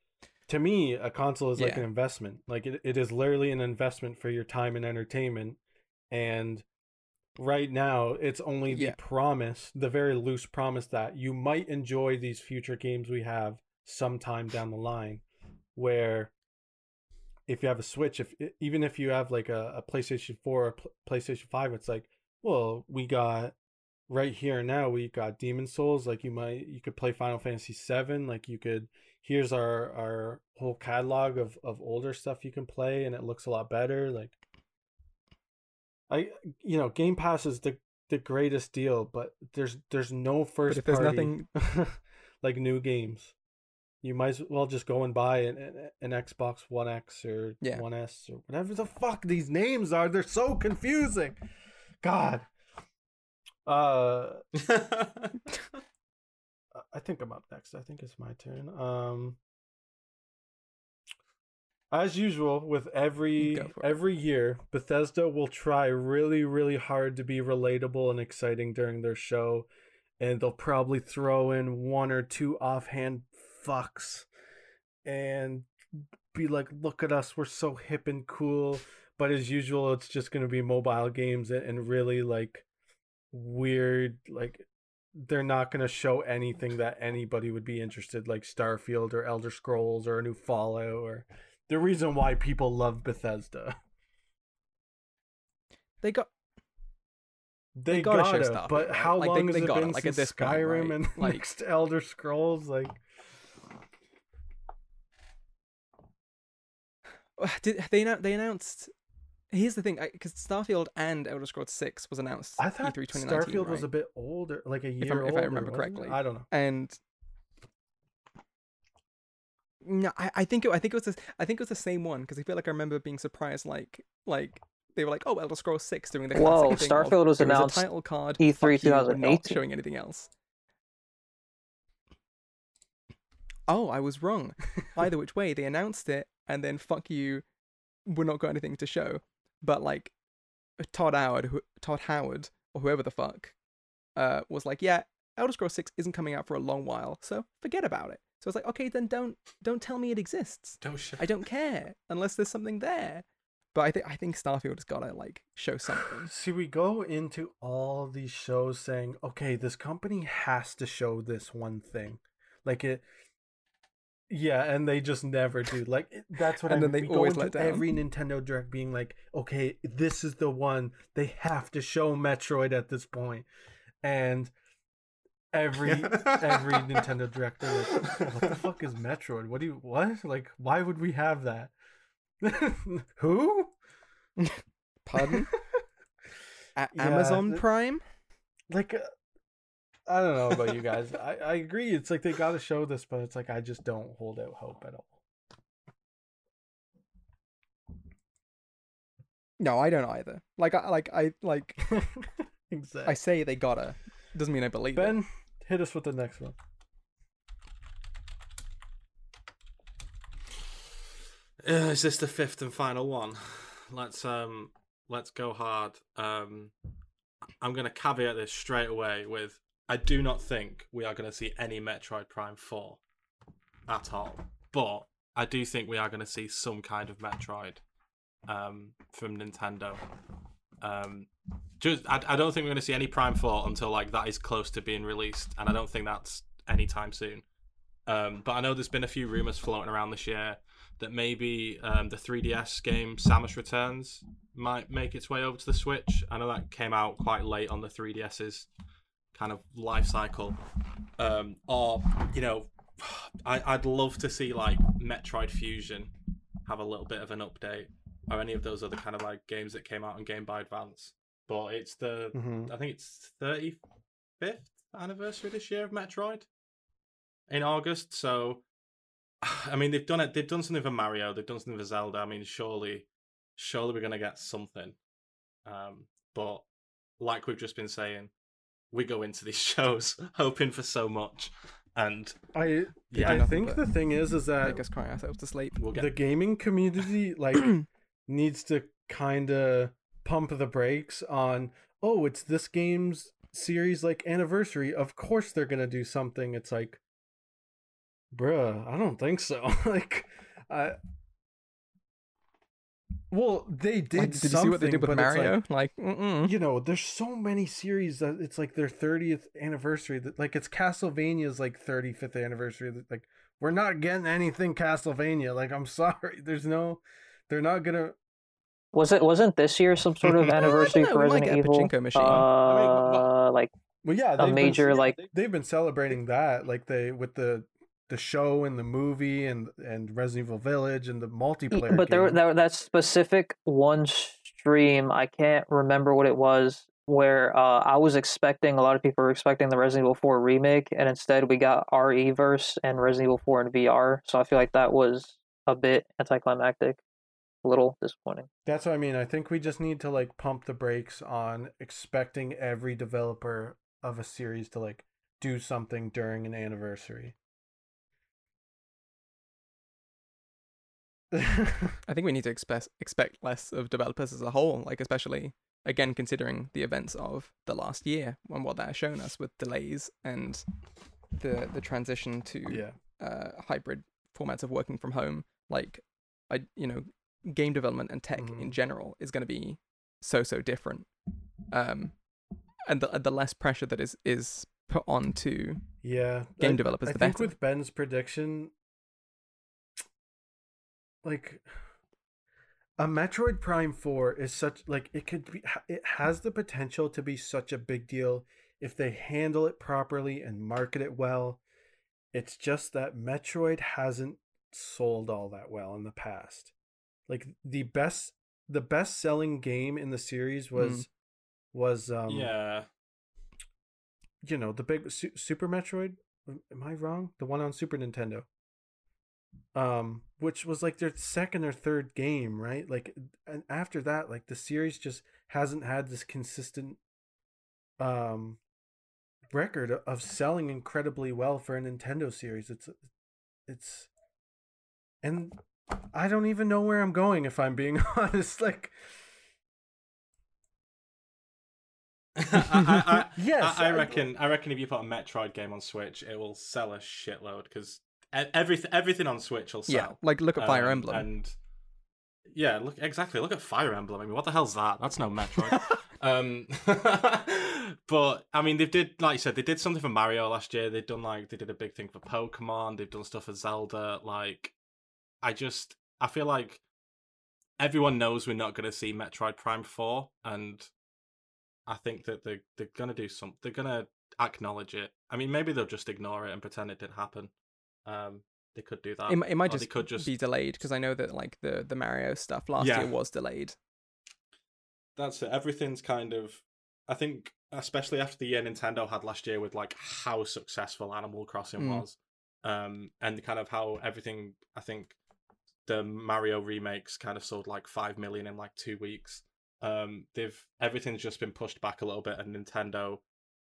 to me, a console is like Yeah. an investment. Like it, it is literally an investment for your time and entertainment. And right now, it's only the Yeah. promise, the very loose promise that you might enjoy these future games we have sometime down the line. Where if you have a Switch, if even if you have like a, a PlayStation 4 or PlayStation 5, it's like, well, we got right here now we got Demon's Souls. Like you might you could play Final Fantasy 7, like you could here's our our whole catalog of of older stuff you can play and it looks a lot better like i you know game pass is the the greatest deal but there's there's no first if there's nothing- like new games you might as well just go and buy an, an, an xbox one x or Yeah. one s or whatever the fuck these names are they're so confusing god uh I think I'm up next. I think it's my turn. Um as usual with every every year, Bethesda will try really really hard to be relatable and exciting during their show and they'll probably throw in one or two offhand fucks and be like look at us, we're so hip and cool, but as usual it's just going to be mobile games and really like weird like they're not going to show anything that anybody would be interested like starfield or elder scrolls or a new fallout or the reason why people love bethesda they got they, They gotta show gotta, Starfield, but right? how Like, they- long they has it gotta, been like, since this point, skyrim right? and Like- next elder scrolls like did they they announced. Here's the thing, because Starfield and Elder Scrolls Six was announced. i thought E3 2019, starfield was a bit older like a year I'm- if I remember it? correctly. i don't know and no, I, I think it, I think it was this, I think it was the same one because I feel like I remember being surprised like like they were like oh Elder Scrolls Six doing the Whoa, classic thing of, Starfield was is a announced title card E3 fuck you, we're not 2018. showing anything else. Oh, I was wrong. Either which way, they announced it and then fuck you, we're not got anything to show. But like Todd Howard, who, Todd Howard, or whoever the fuck, uh, was like, yeah, Elder Scrolls Six isn't coming out for a long while, so forget about it. So it's like, okay, then don't don't tell me it exists. Don't show. I don't care unless there's something there. But I think I think Starfield has got to like show something. See, we go into all these shows saying, okay, this company has to show this one thing. Like it Yeah, and they just never do. Like that's what And I then they we go always into let down. every Nintendo Direct being like, okay, this is the one. They have to show Metroid at this. And every every Nintendo director. like, what the fuck is Metroid? What do you what? Like why would we have that? Who? Pardon? A- Yeah, Amazon th- Prime? like uh, I don't know about you guys. I, I agree. It's like they got to show this, but it's like I just don't hold out hope at all. No, I don't either. Like I like I like exactly. I say they gotta. Doesn't mean I believe it. Hit us with the next one. Uh, is this the fifth and final one? Let's um let's go hard. Um I'm gonna caveat this straight away with I do not think we are gonna see any Metroid Prime 4 at all. But I do think we are gonna see some kind of Metroid um from Nintendo. Um just I, I don't think we're gonna see any Prime 4 until like that is close to being released, and I don't think that's anytime soon. Um, but I know there's been a few rumors floating around this year that maybe um, the 3DS game Samus Returns might make its way over to the Switch. I know that came out quite late on the 3DS's kind of life cycle. Um, or, you know, I, I'd love to see like Metroid Fusion have a little bit of an update or any of those other kind of like games that came out on Game Boy Advance. But it's the, Mm-hmm. I think it's 35th anniversary this year of Metroid in August. So, I mean, they've done it. They've done something for Mario. They've done something for Zelda. I mean, surely, surely we're gonna get something. Um, but like we've just been saying, we go into these shows hoping for so much, and I yeah, I think but the thing is is that I guess cry ourselves to sleep. we'll get the gaming community like needs to kind of pump the brakes on oh it's this game's series like anniversary. Of course they're gonna do something. It's like bruh i don't think so. Like i well they did Like, did you see what they did with like, Mario? Like, mm-mm. you know there's so many series that it's like their 30th anniversary that like it's castlevania's like 35th anniversary that like we're not getting anything castlevania. Like i'm sorry. There's no they're not gonna Was it wasn't this year some sort of anniversary for Resident get a Evil? pachinko machine. Uh, like well yeah a they've been- major like they've been celebrating that like they with the the show and the movie and and resident evil village and the multiplayer but there, game. there that specific one stream i can't remember what it was where uh, i was expecting a lot of people were expecting the resident evil 4 remake and instead we got re-verse and resident evil 4 in vr so i feel like that was a bit anticlimactic a little disappointing That's what I mean. I think we just need to like pump the brakes on expecting every developer of a series to like do something during an anniversary. I think we need to expect expect less of developers as a whole, like especially again considering the events of the last year and what that has shown us with delays and the the transition to yeah. uh, hybrid formats of working from home. Like, I you know, game development and tech in Mhm. general is going to be so so different. Um, and the the less pressure that is is put on to Yeah. game I- developers, I the think better. with Ben's prediction, like a Metroid Prime 4 is such like it could be it has the potential to be such a big deal if they handle it properly and market it well. It's just that Metroid hasn't sold all that well in the past. Like the best the best selling game in the series was was um yeah. you know the big Su- Super Metroid. Am I wrong? The one on Super Nintendo. Um, which was like their second or third game, right? Like, and after that, like the series just hasn't had this consistent, um, record of selling incredibly well for a Nintendo series. It's, it's, and I don't even know where I'm going if I'm being honest. Like, I, I, I, Yes, I- reckon. I reckon if you put a Metroid game on Switch, it will sell a shitload because everything everything on Switch will sell. Yeah, like look at Fire Um, Emblem. and yeah, look exactly. Look at Fire Emblem. I mean, what the hell's that? That's no Metroid. um, but I mean, they did like you said, they did something for Mario last year. They've done like they did a big thing for Pokemon. They've done stuff for Zelda. Like, I just I feel like everyone knows we're not going to see Metroid Prime Four, and I think that they they're going to do something. They're going to acknowledge it. I mean, maybe they'll just ignore it and pretend it didn't happen. Um, they could do that. it, it might just, could just be delayed because I know that like the the Mario stuff last Yeah. year was delayed. that's it. Everything's kind of. I think, especially after the year Nintendo had last year with like how successful Animal Crossing Mm. was, um, and kind of how everything. I think the Mario remakes kind of sold like five million in like two weeks. Um, they've everything's just been pushed back a little bit, and Nintendo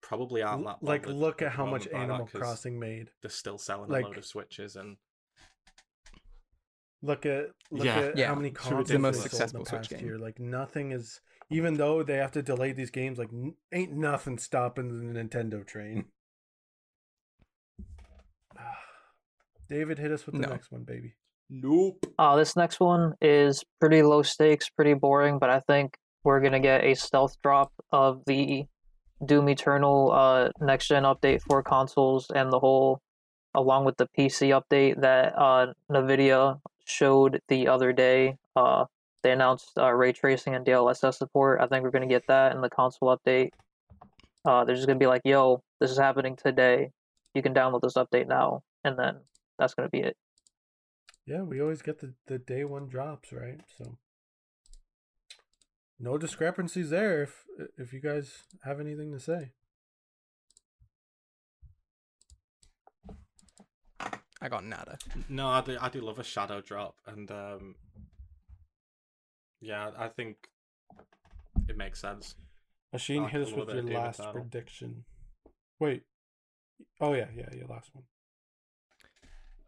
probably aren't that. like look at at how much moment by that Animal 'cause Crossing made. They're still selling like- a load of Switches, and Look at look Yeah. at Yeah, how many consoles the most they sold in successful the Switch past game. year. Like nothing is, even though they have to delay these games, like n- ain't nothing stopping the Nintendo train. David, hit us with the No. next one, baby. Nope. Uh, this next one is pretty low stakes, pretty boring, but I think we're gonna get a stealth drop of the Doom Eternal uh, next gen update for consoles and the whole, along with the PC update that uh, Nvidia showed the other day. Uh, they announced uh, ray tracing and DLSS support. I think we're gonna get that in the console update. Uh, they're just gonna be like, "Yo, this is happening today. You can download this update now," and then that's gonna be it. Yeah, we always get the, the day one drops, right? So no discrepancies there. If if you guys have anything to say, I got nada. No, I do. I do love a shadow drop, and um, yeah, I think it makes sense. Machine, like hit us with your last prediction. Wait. Oh yeah, yeah, your last one.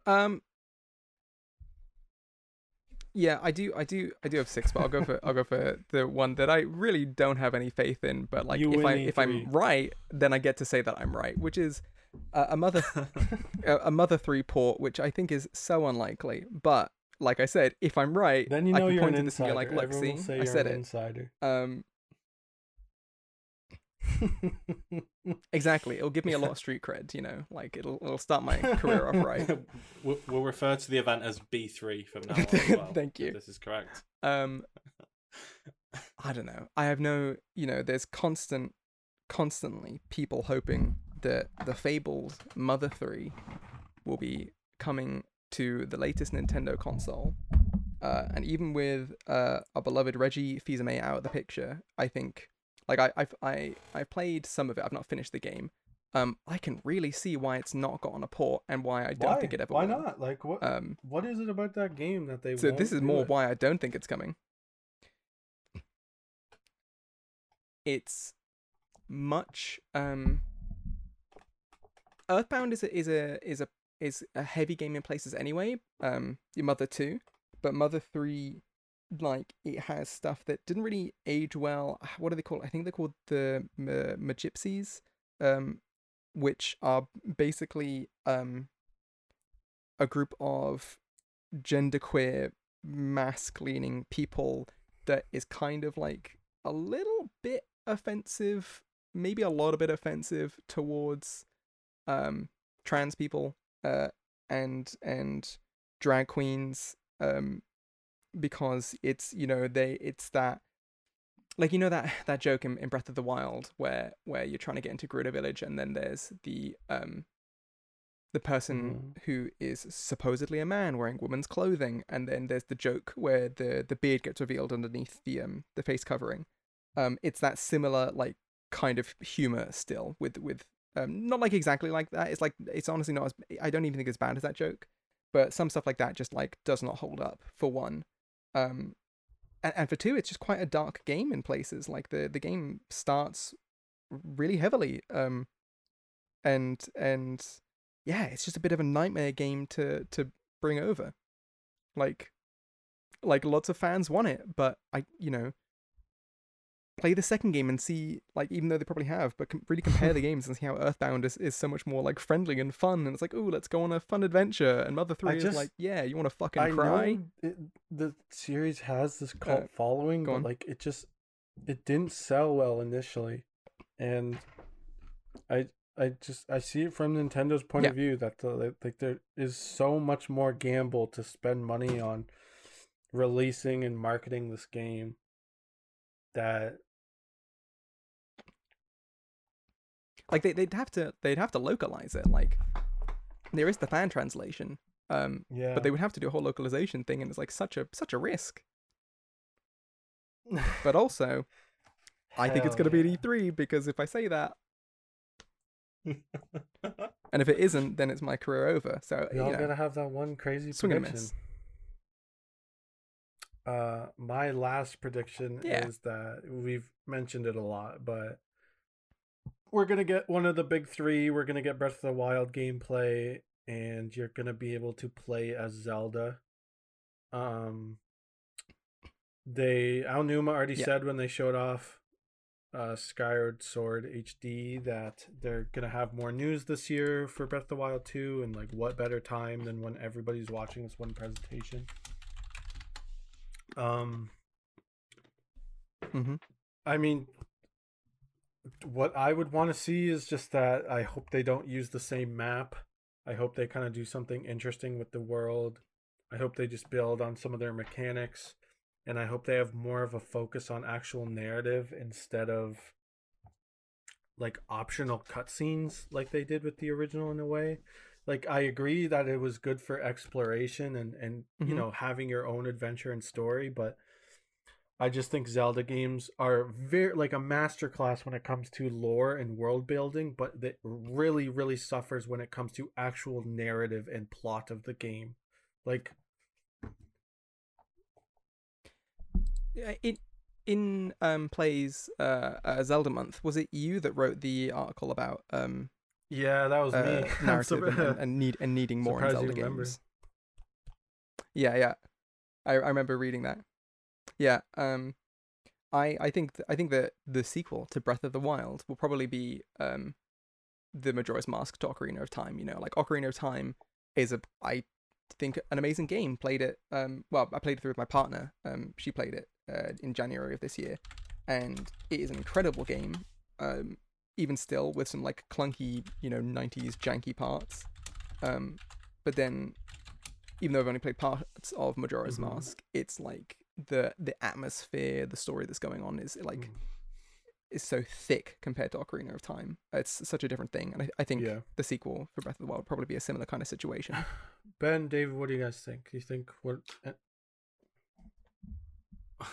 Um. Yeah, I do, I do, I do have six, but I'll go for, I'll go for the one that I really don't have any faith in. But like, You if I, if I'm right, then I get to say that I'm right, which is uh, a mother, a, a mother three port, which I think is so unlikely. But like I said, if I'm right, Then you I know can you're point an to this and insider. be like, look, see, say I you're said an it. insider. Um, exactly. It'll give me a lot of street cred, you know. Like it'll, it'll start my career off right. we'll, we'll refer to the event as B three from now on. As well, Thank you. This is correct. um i don't know i have no you know there's constant constantly people hoping that the fabled mother 3 will be coming to the latest nintendo console uh, and even with uh, our beloved reggie fils out of the picture i think like I, I've I, I played some of it i've not finished the game um i can really see why it's not got on a port and why i don't why? think it ever will. Why will. not? Like what? um what is it about that game that they? so this is more it? why I don't think it's coming. It's much um Earthbound is a is a is a is a heavy game in places anyway. Um your Mother 2, but Mother 3 like it has stuff that didn't really age well. What are they called? I think they're called the Ma- Magypsies, um which are basically um a group of genderqueer mass cleaning people that is kind of like a little bit offensive maybe a lot of bit offensive towards um trans people uh and and drag queens um because it's you know they it's that like you know that that joke in, in breath of the wild where where you're trying to get into Gerudo village and then there's the um the person who is supposedly a man wearing woman's clothing and then there's the joke where the the beard gets revealed underneath the um the face covering. Um it's that similar like kind of humor still with with um not like exactly like that. It's like it's honestly not as i don't even think as bad as that joke but some stuff like that just like does not hold up for one um and, and for two it's just quite a dark game in places like the the game starts really heavily um and and yeah, it's just a bit of a nightmare game to to bring over. Like like lots of fans want it, but I you know play the second game and see like even though they probably have, but com- really compare the games and see how Earthbound is, is so much more like friendly and fun. And it's like, oh, let's go on a fun adventure. And Mother Three is just- like, yeah, you want to fucking I cry? it, the series has this cult Uh, following, but on. like it just it didn't sell well initially, and I I just I see it from Nintendo's point Yeah. of view that the, like there is so much more gamble to spend money on releasing and marketing this game that Like they they'd have to they'd have to localize it. Like there is the fan translation, um, yeah but they would have to do a whole localization thing, and it's like such a such a risk. But also, I think it's going to be yeah. at E3 because if I say that, and if it isn't, then it's my career over. So you Y'all know, gotta have that one crazy swing and a prediction. miss. Uh, my last prediction Yeah. is that we've mentioned it a lot, but we're gonna get one of the big three. We're gonna get Breath of the Wild gameplay, and you're gonna be able to play as Zelda. Um, they Aonuma already Yeah. said when they showed off uh Skyward Sword HD that they're gonna have more news this year for Breath of the Wild 2 and like what better time than when everybody's watching this one presentation. Um hmm I mean what I would want to see is just that I hope they don't use the same map. I hope they kind of do something interesting with the world. I hope they just build on some of their mechanics and I hope they have more of a focus on actual narrative instead of like optional cutscenes like they did with the original in a way. Like I agree that it was good for exploration and and you Mhm. know having your own adventure and story, but I just think Zelda games are very like a masterclass when it comes to lore and world building, but that really really suffers when it comes to actual narrative and plot of the game. Like In in um plays uh, uh Zelda month, was it you that wrote the article about um yeah, that was uh, me. Narrative and, and, and need and needing more in Zelda games? Yeah, yeah, I I remember reading that. Yeah, um, I I think th- I think that the sequel to Breath of the Wild will probably be um the Majora's Mask to Ocarina of Time. You know, like Ocarina of Time is a I think an amazing game. Played it um well I played it through with my partner. Um, she played it uh, in January of this year, and it is an incredible game. Um, even still with some like clunky you know 90s janky parts. Um, but then even though I've only played parts of Majora's Mhm. Mask, it's like the the atmosphere, the story that's going on is like Mm. is so thick compared to Ocarina of Time. It's such a different thing, and I, I think Yeah. the sequel for Breath of the Wild would probably be a similar kind of situation. Ben, David, what do you guys think? Do You think what eh,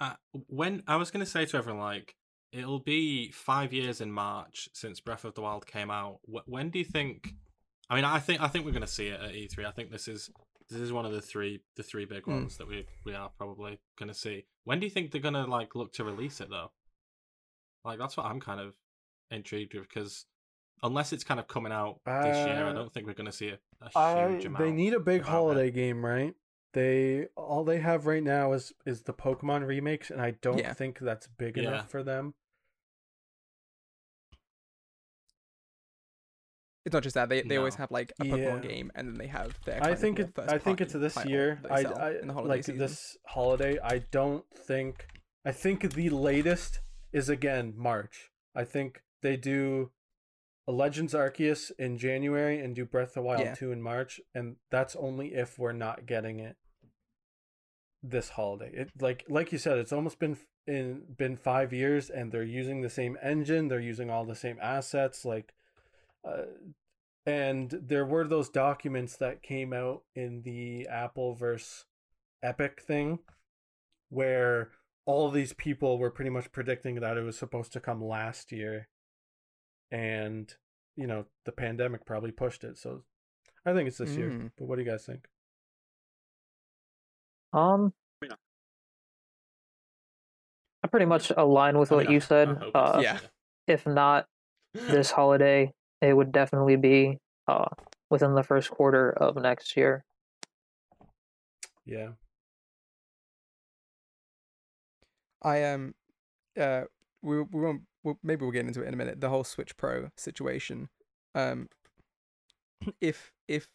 uh, when I was going to say to everyone, like, it'll be five years in March since Breath of the Wild came out. Wh- when do you think? I mean, I think I think we're going to see it at E3. I think this is this is one of the three the three big Hmm. ones that we we are probably going to see. When do you think they're going to like look to release it though? Like that's what I'm kind of intrigued with because unless it's kind of coming out this year, I Uh, don't think we're going to see a, a I huge amount. they need a big holiday it. game, right? They all they have right now is is the Pokemon remakes, and I don't Yeah. think that's big Yeah. enough for them. It's not just that they, they always have like a Pokemon Yeah. game, and then they have their. I kind of think more it. I think it's this year. I, I in the holiday like season. this holiday. I don't think. I think the latest is again March. I think they do a Legends Arceus in January and do Breath of the Wild Yeah. two in March, and that's only if we're not getting it this holiday. It like like you said, it's almost been in been five years, and they're using the same engine. They're using all the same assets. Like, uh, and there were those documents that came out in the Apple versus Epic thing, where all of these people were pretty much predicting that it was supposed to come last year, and you know the pandemic probably pushed it. So, I think it's this year. Mm. But what do you guys think? Um, I pretty much align with I what mean, you said. I hope it's Uh, Yeah. If not this holiday, it would definitely be uh within the first quarter of next year. Yeah. I am. Uh, we we won't. We'll, maybe we'll get into it in a minute. The whole Switch Pro situation. Um, if if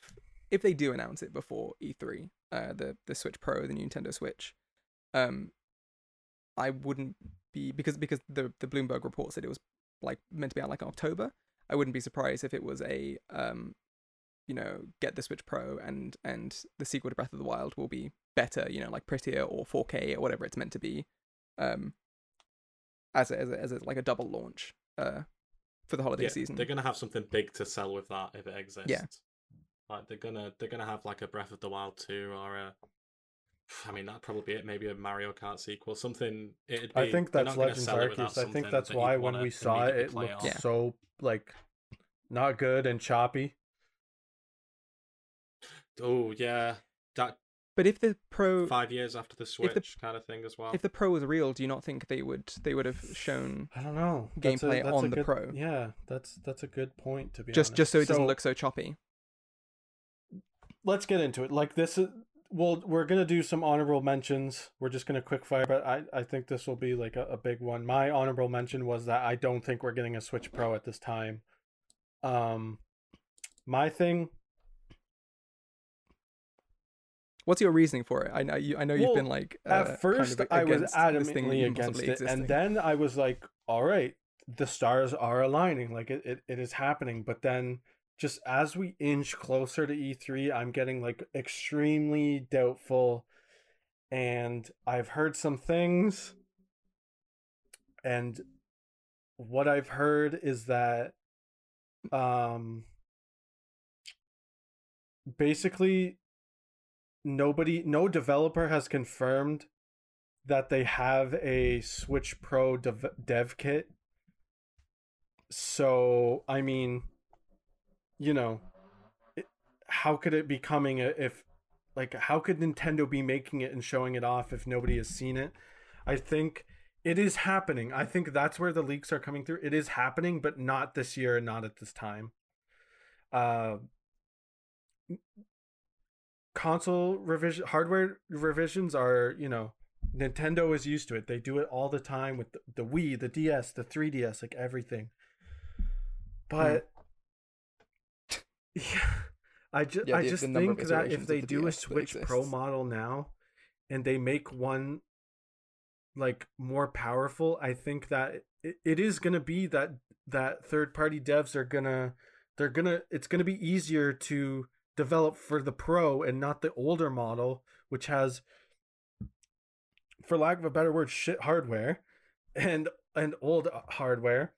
if they do announce it before E3, uh, the the Switch Pro, the Nintendo Switch, um, I wouldn't be because because the the Bloomberg report said it was like meant to be out like October. I wouldn't be surprised if it was a um, you know, get the Switch Pro and and the sequel to Breath of the Wild will be better, you know, like prettier or 4K or whatever it's meant to be, um, as a, as a, as a, like a double launch, uh, for the holiday Yeah, season. They're gonna have something big to sell with that if it exists. Yeah. Like they're gonna they're gonna have like a Breath of the Wild two or a. I mean that'd probably be it. Maybe a Mario Kart sequel, something. It'd be, I think that's not gonna Legends sell it Arceus. I think that's that why when we saw it, it looked on. Yeah. so like not good and choppy. Oh yeah, that but if the Pro five years after the Switch kind of thing as well. if the Pro was real, do you not think they would they would have shown I don't know. That's a- Gameplay that's a on the good- Pro. Yeah, that's that's a good point to be just honest. just so it doesn't look so choppy? let's get into it. Like this is well, we're gonna do some honorable mentions. We're just gonna quick fire, but I I think this will be like a, a big one. My honorable mention was that I don't think we're getting a Switch Pro at this time. Um, my thing. What's your reasoning for it? I know you. I know you've been like uh, At kind first, of I was adamantly against it, existing. and then I was like, "All right, the stars are aligning. Like it, it, it is happening." But then, just as we inch closer to E3, I'm getting like extremely doubtful, and I've heard some things, and what I've heard is that, um, basically nobody no developer has confirmed that they have a switch pro dev, dev kit. So i mean you know it, how could it be coming if like how could nintendo be making it and showing it off if nobody has seen it? I think it is happening. I think that's where the leaks are coming through. It is happening but not this year and not at this time. Uh console revision hardware revisions are you know nintendo is used to it. They do it all the time with the, the wii the ds the 3ds like everything. But yeah. I just Yeah, i the- just the think that if they the do a switch pro model now and they make one like more powerful i think that it, it is going to be that that third party devs are going to they're going to it's going to be easier to develop for the pro and not the older model which has for lack of a better word shit hardware and and old uh, hardware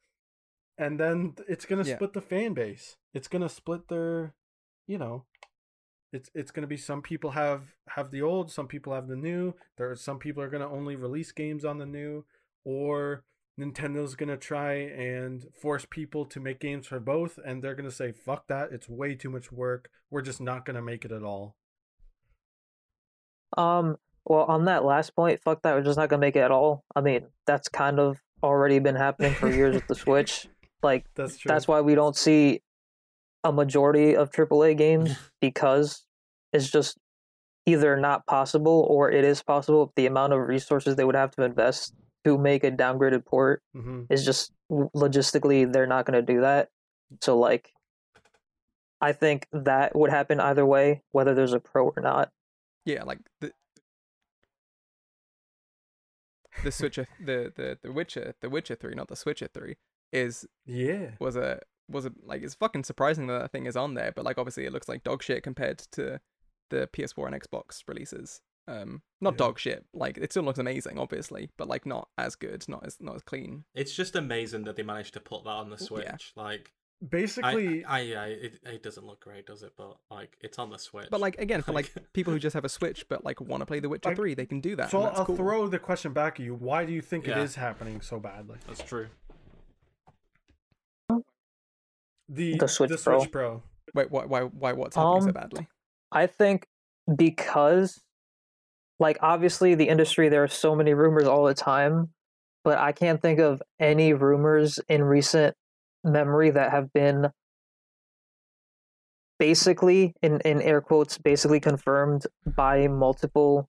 and then it's going to Yeah. split the fan base it's going to split their you know it's it's going to be some people have have the old some people have the new there are some people are going to only release games on the new or nintendo's going to try and force people to make games for both and they're going to say fuck that it's way too much work we're just not going to make it at all Um, well, on that last point, fuck that, we're just not gonna make it at all. I mean, that's kind of already been happening for years with the Switch. Like, that's true that's why we don't see a majority of AAA games because it's just either not possible or it is possible. The amount of resources they would have to invest to make a downgraded port hmm is just logistically they're not going to do that. So like, I think that would happen either way, whether there's a pro or not. Yeah, like the the Switcher, the the the Witcher, the Witcher three, not the Switcher three, is yeah was a was a like it's fucking surprising that that thing is on there, but like obviously it looks like dog shit compared to the PS4 and Xbox releases. Um, not Yeah. dog shit. Like it still looks amazing, obviously, but like not as good, not as not as clean. It's just amazing that they managed to put that on the Switch. Yeah. Like, I, basically I, I, it, it doesn't look great, does it? But like, it's on the Switch. But like again, for like Like- people who just have a Switch but like want to play The Witcher Like, three, they can do that. so i'll cool. throw the question back at you why do you think it Yeah. is happening so badly that's true. The The Switch the Pro. switch pro Wait, why why why what's happening so Um, badly? I think because, like, obviously the industry, there are so many rumors all the time, but I can't think of any rumors in recent memory that have been basically, in, in air quotes, basically confirmed by multiple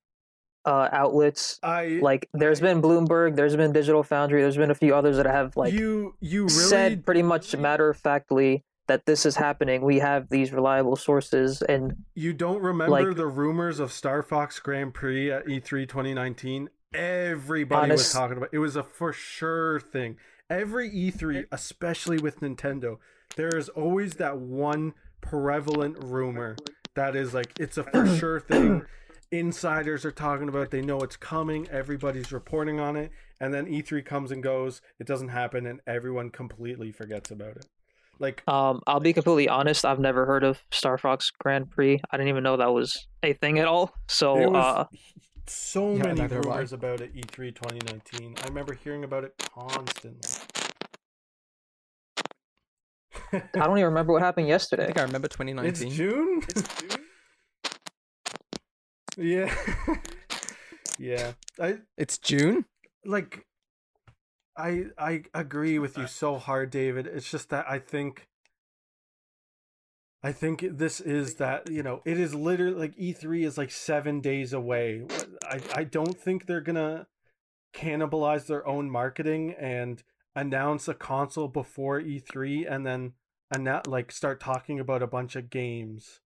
uh, outlets. I Like there's been Bloomberg, there's been Digital Foundry, there's been a few others that have like you you really said pretty much matter of factly that this is happening. We have these reliable sources, and You don't remember Like- the rumors of Star Fox Grand Prix at E E3 2019? Everybody was talking about it. was a for sure thing. Every E3, especially with Nintendo, there is always that one prevalent rumor that is like it's a for sure thing. Insiders are talking about it, they know it's coming, everybody's reporting on it, and then E3 comes and goes, it doesn't happen, and everyone completely forgets about it. Like um, I'll be completely honest. I've never heard of Star Fox Grand Prix. I didn't even know that was a thing at all. So uh, so Yeah, many neither have I. rumors about it E E3 2019. I remember hearing about it constantly. I don't even remember what happened yesterday. I yesterday. think I remember it's 2019. June? Yeah. yeah. I It's June. like I I agree with you so hard, David. It's just that I think I think this is that, you know, it is literally like E3 is like 7 days away. I I don't think they're going to cannibalize their own marketing and announce a console before E3 and then annou- like start talking about a bunch of games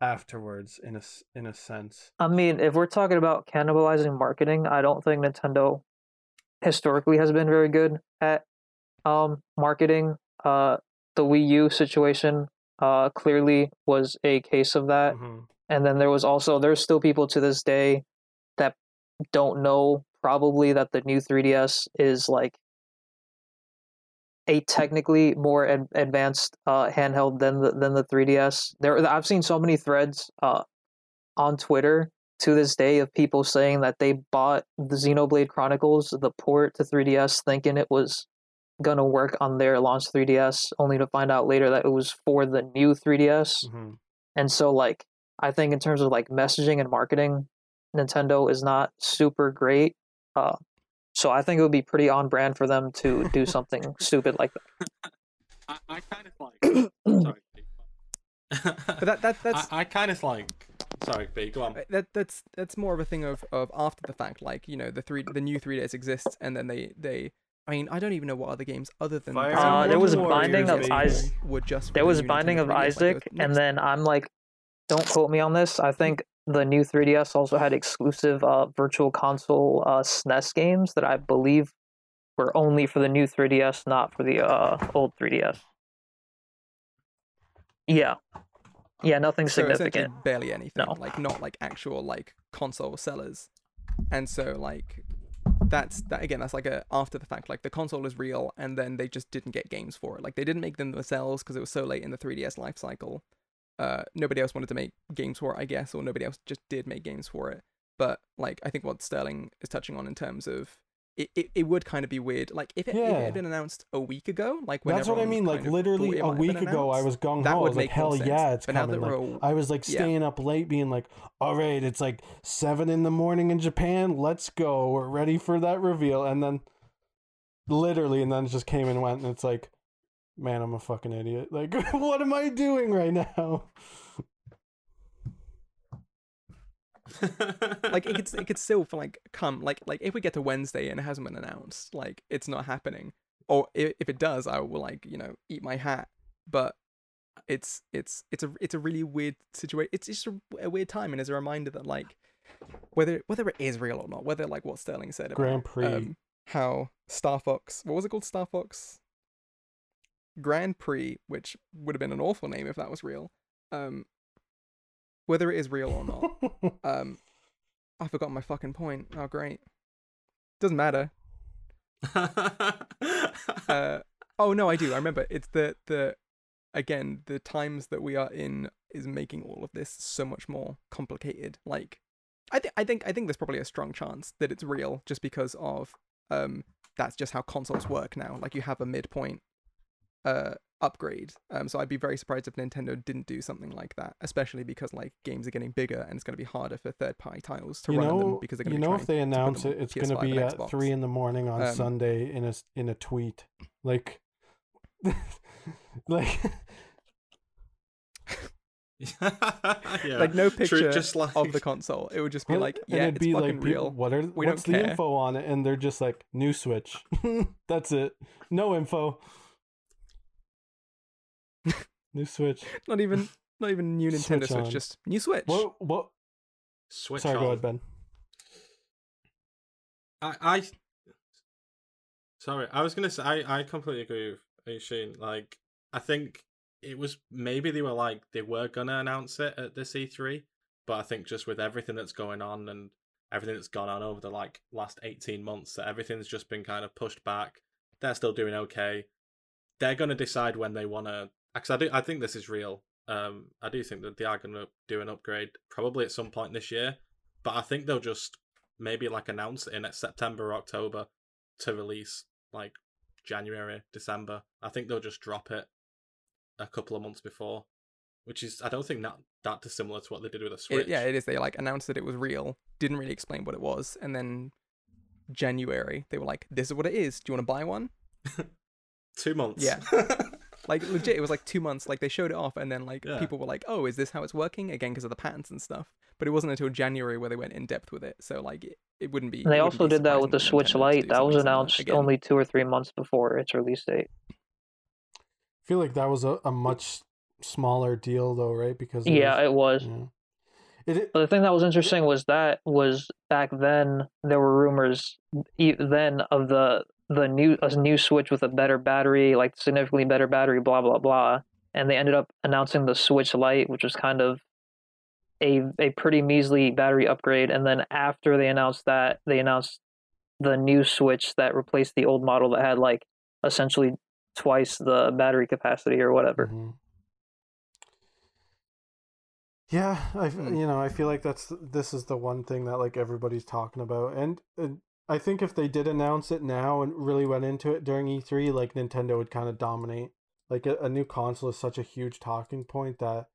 afterwards in a in a sense. I mean, if we're talking about cannibalizing marketing, I don't think Nintendo historically has been very good at um, marketing. Uh, the Wii U situation uh, clearly was a case of that. Mhm. And then there was also there's still people to this day that don't know probably that the new 3DS is like a technically more ad- advanced uh, handheld than the than the 3DS. There I've seen so many threads uh, on Twitter to this day of people saying that they bought the Xenoblade Chronicles the port to 3DS thinking it was gonna work on their launch 3DS only to find out later that it was for the new 3DS. Mhm. And so like I think in terms of like messaging and marketing, Nintendo is not super great. Uh, so I think it would be pretty on brand for them to do something stupid like that. I, I kind of like. sorry. But that that that's I, I kind of like. Sorry, B. Go on. Uh, that that's that's more of a thing of, of after the fact like you know the three the new 3DS exists and then they they i mean i don't even know what other games other than Fire Uh, there was Binding of baby, Isaac- just There was Binding of Isaac, and then I'm like, don't quote me on this. I think the new 3DS also had exclusive uh, virtual console uh, SNES games that I believe were only for the new 3DS, not for the uh, old 3DS. Yeah, yeah, nothing so significant. barely anything No. like not like actual like console sellers and so like that's that again that's like a after the fact like the console is real and then they just didn't get games for it like they didn't make them themselves because it was so late in the 3ds life cycle uh nobody else wanted to make games for it i guess or nobody else just did make games for it but like i think what sterling is touching on in terms of it, it, it would kind of be weird like if it, if it had been announced a week ago like when That's what I mean. Like literally a week ago, I was gung ho. I was like, make hell yeah, it's But coming. Like, all- I was like yeah. staying up late, being like, all right, it's like seven in the morning in Japan. Let's go. We're ready for that reveal. And then, literally, and then it just came and went. And it's like, man, I'm a fucking idiot. Like, what am I doing right now? like it could it could still for like come like like if we get to Wednesday and it hasn't been announced, like it's not happening. Or if, if it does, I will like you know eat my hat. But it's it's it's a it's a really weird situation. It's just a, a weird time, and as a reminder that like whether whether it is real or not, whether like what Sterling said about Grand Prix. um, how Star Fox, what was it called, Star Fox Grand Prix, which would have been an awful name if that was real. Um, whether it is real or not, um, I forgot my fucking point. Oh, great. Doesn't matter. Uh, oh no, I do. I remember. It's the the again the times that we are in is making all of this so much more complicated. Like, I think I think I think there's probably a strong chance that it's real just because of um that's just how consoles work now. Like you have a midpoint uh upgrade. Um, so I'd be very surprised if Nintendo didn't do something like that, especially because like games are getting bigger and it's going to be harder for third party titles to you run them because they're going you know, if they announce it, it's going to be at Xbox. three in the morning on Um, Sunday in a s- in a tweet, like, like yeah. Like no True, picture just like of the console. It would just be And- like, yeah, it'd it's be fucking like, people, real. what are We what's the care. info on it? And they're just like new Switch. That's it. No info. new Switch. Not even not even new Nintendo Switch Switch, just new Switch. What? What? Switch Sorry, on. go ahead, Ben. I, I sorry, I was gonna say I, I completely agree with Aishin. Like, I think it was maybe they were like they were gonna announce it at this E3, but I think just with everything that's going on and everything that's gone on over the like last eighteen months, that everything's just been kind of pushed back. They're still doing okay. They're gonna decide when they wanna. Because I do, I think this is real. Um, I do think that they are gonna do an upgrade probably at some point this year, but I think they'll just maybe like announce it in September or October to release like January, December. I think they'll just drop it a couple of months before, which is I don't think that that dissimilar to what they did with the Switch. It, yeah, it is. They like announced that it was real, didn't really explain what it was, and then January they were like, "This is what it is. Do you want to buy one?" two months. Yeah. Like legit, it was like two months. Like they showed it off, and then like Yeah. people were like, "Oh, is this how it's working?" Again, because of the patents and stuff. But it wasn't until January where they went in depth with it. So like it, it wouldn't be. And they it wouldn't also be did that with the surprising Switch for Nintendo to Lite. do That was something similar announced again. only two or three months before its release date. I feel like that was a, a much smaller deal, though, right? Because it Yeah, was- it was. yeah. It, it, But the thing that was interesting was that was back then there were rumors e- then of the the new a new Switch with a better battery, like significantly better battery, blah blah blah, and they ended up announcing the Switch Lite, which was kind of a a pretty measly battery upgrade. And then after they announced that, they announced the new Switch that replaced the old model that had like essentially twice the battery capacity or whatever. Mhm. Yeah, I Hmm. you know I feel like that's this is the one thing that like everybody's talking about, and, and I think if they did announce it now and really went into it during E3, like Nintendo would kind of dominate. Like a, a new console is such a huge talking point that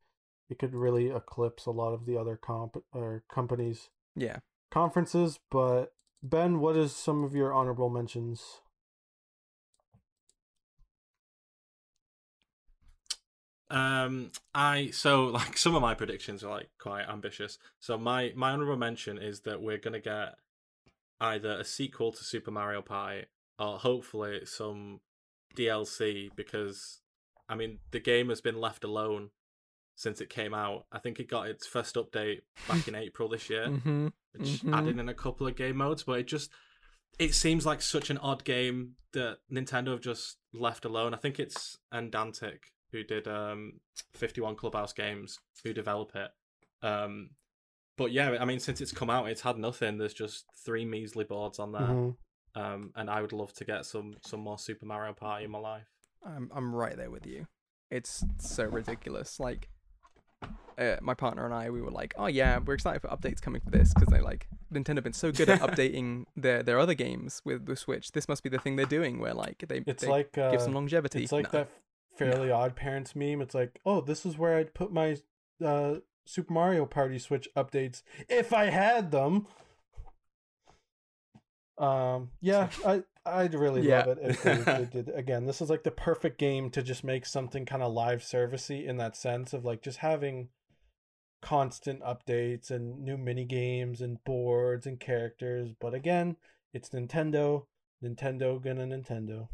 it could really eclipse a lot of the other comp or companies Yeah. conferences. But Ben, what is some of your honorable mentions? Um, I so like some of my predictions are like quite ambitious. So my my honorable mention is that we're gonna get either a sequel to Super Mario Party or hopefully some DLC because I mean the game has been left alone since it came out. I think it got its first update back in April this year, Mm-hmm. which Mhm. added in a couple of game modes, but it just it seems like such an odd game that Nintendo have just left alone. I think it's Andantic who did um 51 Clubhouse Games who develop it. Um but yeah, I mean since it's come out it's had nothing. There's just three measly boards on there. Mhm. Um and I would love to get some some more Super Mario Party in my life. I'm I'm right there with you. It's so ridiculous. Like, uh, my partner and I, we were like, "Oh yeah, we're excited for updates coming for this because they like Nintendo have been so good at updating their their other games with the Switch. This must be the thing they're doing where like they It's they like uh, give some longevity. It's like No. that Fairly Odd Parents meme. It's like, oh, this is where I'd put my uh, Super Mario Party Switch updates if I had them. Um, yeah, I I'd really Yeah. love it if they, they did again. This is like the perfect game to just make something kind of live servicey in that sense of like just having constant updates and new mini games and boards and characters. But again, it's Nintendo. Nintendo gonna Nintendo.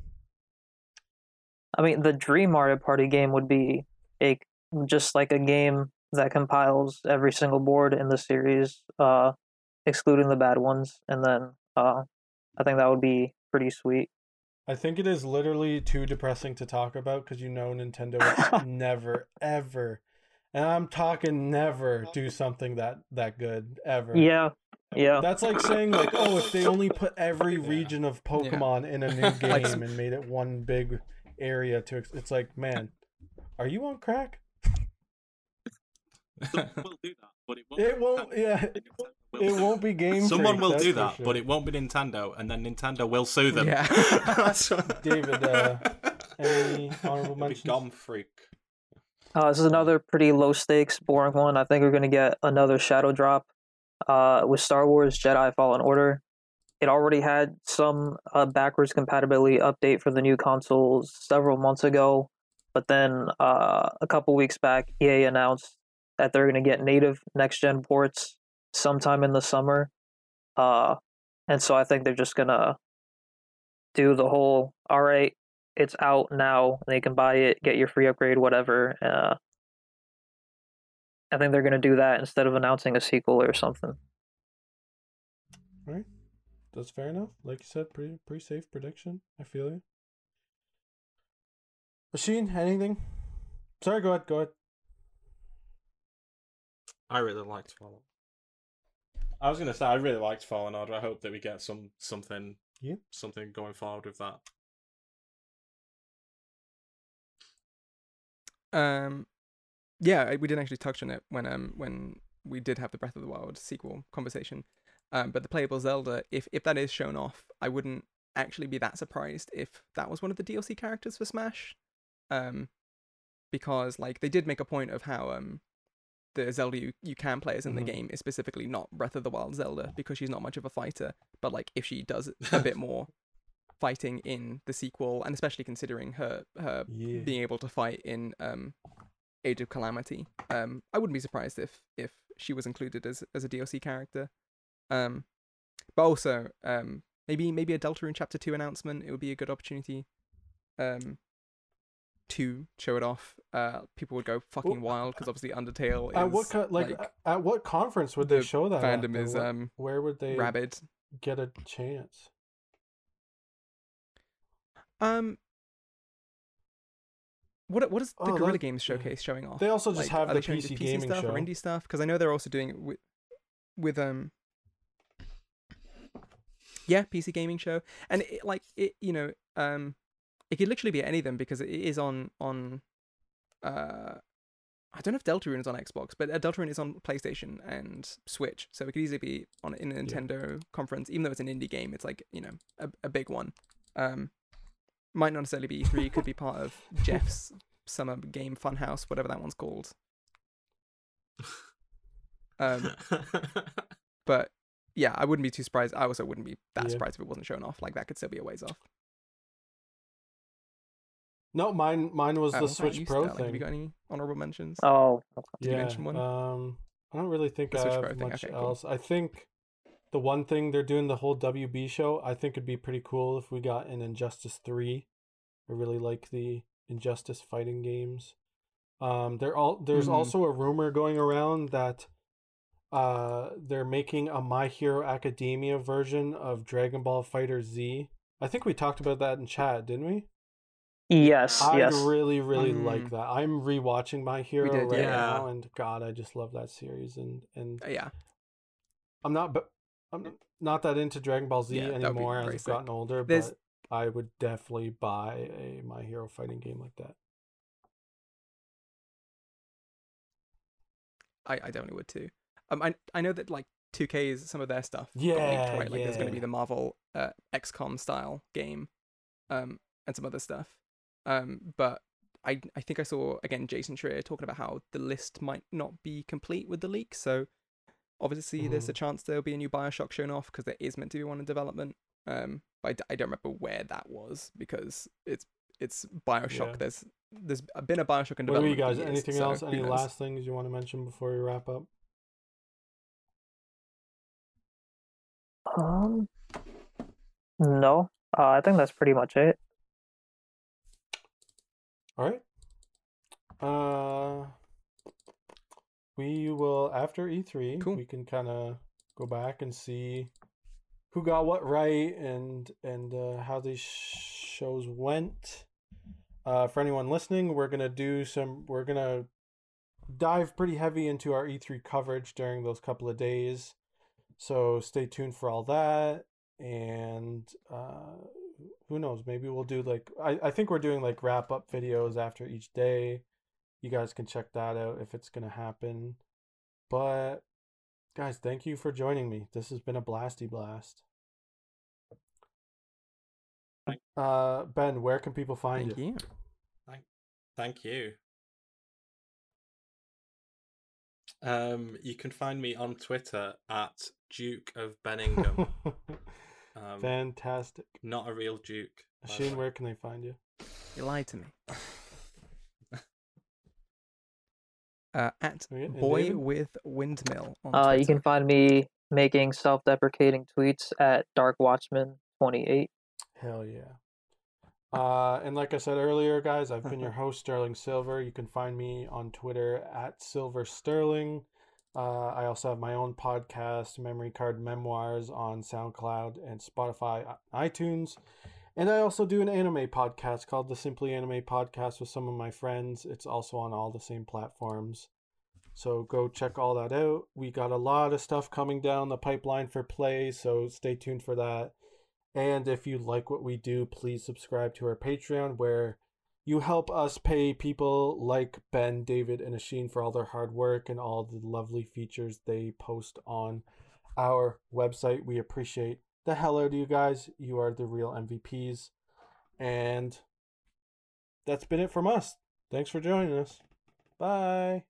I mean, the Dream Mario Party game would be a just like a game that compiles every single board in the series, uh, excluding the bad ones, and then uh, I think that would be pretty sweet. I think it is literally too depressing to talk about because you know Nintendo would never, ever, and I'm talking never do something that that good ever. Yeah, yeah. That's like saying like, oh, if they only put every Yeah. region of Pokemon in a new game Like- and made it one big area to, it's like, man, are you on crack? Will do that, but it won't. It won't. Yeah, it won't be game. Someone Freak, will do that, sure. but it won't be Nintendo, and then Nintendo will sue them. Yeah. That's what- David, uh, any honorable It'll mentions? Game Freak. Uh, this is another pretty low stakes, boring one. I think we're gonna get another shadow drop uh, with Star Wars Jedi Fallen Order. It already had some uh, backwards compatibility update for the new consoles several months ago, but then uh, a couple weeks back, EA announced that they're going to get native next gen ports sometime in the summer. Uh, and so I think they're just going to do the whole all right, it's out now, they can buy it, get your free upgrade, whatever. Uh, I think they're going to do that instead of announcing a sequel or something. Right. That's fair enough. Like you said, pretty pretty safe prediction. I feel you. Machine, anything? Sorry, go ahead, go ahead. I really liked Fallen. I was gonna say I really liked Fallen Order. I hope that we get some something Yeah. something going forward with that. Um, yeah, we didn't actually touch on it when um when we did have the Breath of the Wild sequel conversation. Um, but the playable Zelda, if if that is shown off, I wouldn't actually be that surprised if that was one of the DLC characters for Smash. Um, because like they did make a point of how um the Zelda you, you can play as in Mhm. the game is specifically not Breath of the Wild Zelda because she's not much of a fighter. But like if she does a bit more fighting in the sequel, and especially considering her her Yeah. being able to fight in um Age of Calamity. Um, I wouldn't be surprised if if she was included as as a DLC character. Um, but also um maybe maybe a Deltarune Chapter Two announcement. It would be a good opportunity. Um. To show it off, uh, people would go fucking wild because obviously Undertale is At what co- like, uh, at what conference would they the show that? at, fandom is um where would they rabid. get a chance? Um, what what is the Oh, that- Games showcase showing off? They also just Like, have the they showing PC gaming stuff show. or indie stuff because I know they're also doing it with with um yeah PC gaming show and it, like it you know um it could literally be any of them because it is on on uh I don't know if Deltarune is on Xbox, but uh, Deltarune is on PlayStation and Switch, so it could easily be on in a Nintendo conference. Even though it's an indie game, it's like you know a, a big one. Um, might not necessarily be E3. Could be part of Jeff's Summer Game Funhouse, whatever that one's called. Um, but yeah, I wouldn't be too surprised. I also wouldn't be that Yeah. surprised if it wasn't shown off. Like that could still be a ways off. No, mine mine was the what about Switch you, Pro Sterling? Have thing. you got any honorable mentions? Oh, okay. Did you yeah, mention one? um, I don't really think The I Switch have Pro much okay, cool. else. I think the one thing they're doing the whole WB show. I think it'd be pretty cool if we got an Injustice three. I really like the Injustice fighting games. Um, there all there's Mhm. also a rumor going around that uh they're making a My Hero Academia version of Dragon Ball Fighter Z. I think we talked about that in chat, didn't we? Yes, I'd yes. really, really Mm. like that. I'm rewatching My Hero did, right yeah. now, and God, I just love that series. And and Uh, yeah, I'm not, but I'm not that into Dragon Ball Z Yeah, that would be anymore as very I've gotten older. There's- But I would definitely buy a My Hero fighting game like that. I, I definitely would too. Um, I I know that like 2K is some of their stuff. got leaked, Yeah, right? Like there's going to be the Marvel uh, XCOM style game, um, and some other stuff. Um, but I I think I saw again Jason Schreier talking about how the list might not be complete with the leak. So obviously there's Mm-hmm. a chance there'll be a new Bioshock shown off because there is meant to be one in development. Um, but I d- I, don't remember where that was because it's it's Bioshock. Yeah. There's there's been a Bioshock in development. What about you guys? years, Anything so else? Any knows? last things you want to mention before we wrap up? Um, no, uh, I think that's pretty much it. All right. Uh, we will after E3. Cool. We can kind of go back and see who got what right and and uh, how these shows went. Uh, for anyone listening, we're gonna do some. We're gonna dive pretty heavy into our E3 coverage during those couple of days. So stay tuned for all that. And uh, who knows? Maybe we'll do like I, I think we're doing like wrap up videos after each day. You guys can check that out if it's gonna happen. But guys, thank you for joining me. This has been a blasty blast. Uh Ben, where can people find Thank you? you. Thank you. Um, you can find me on Twitter at Duke of Benningham. um, Fantastic. not a real Duke. by Shane, where can they find you? You lied to me. uh, at Okay, boy David? with windmill. On Uh, you can find me making self-deprecating tweets at Dark Watchman 28. Hell yeah. Uh, and like I said earlier, guys, I've been your host, Sterling Silver. You can find me on Twitter at Silver Sterling. Uh, I also have my own podcast, Memory Card Memoirs, on SoundCloud and Spotify, iTunes. And I also do an anime podcast called the Simply Anime Podcast with some of my friends. It's also on all the same platforms. So go check all that out. We got a lot of stuff coming down the pipeline for play, so stay tuned for that. And if you like what we do, please subscribe to our Patreon where you help us pay people like Ben, David, and Asheen for all their hard work and all the lovely features they post on our website. We appreciate the hell out of you guys. You are the real MVPs. And that's been it from us. Thanks for joining us. Bye.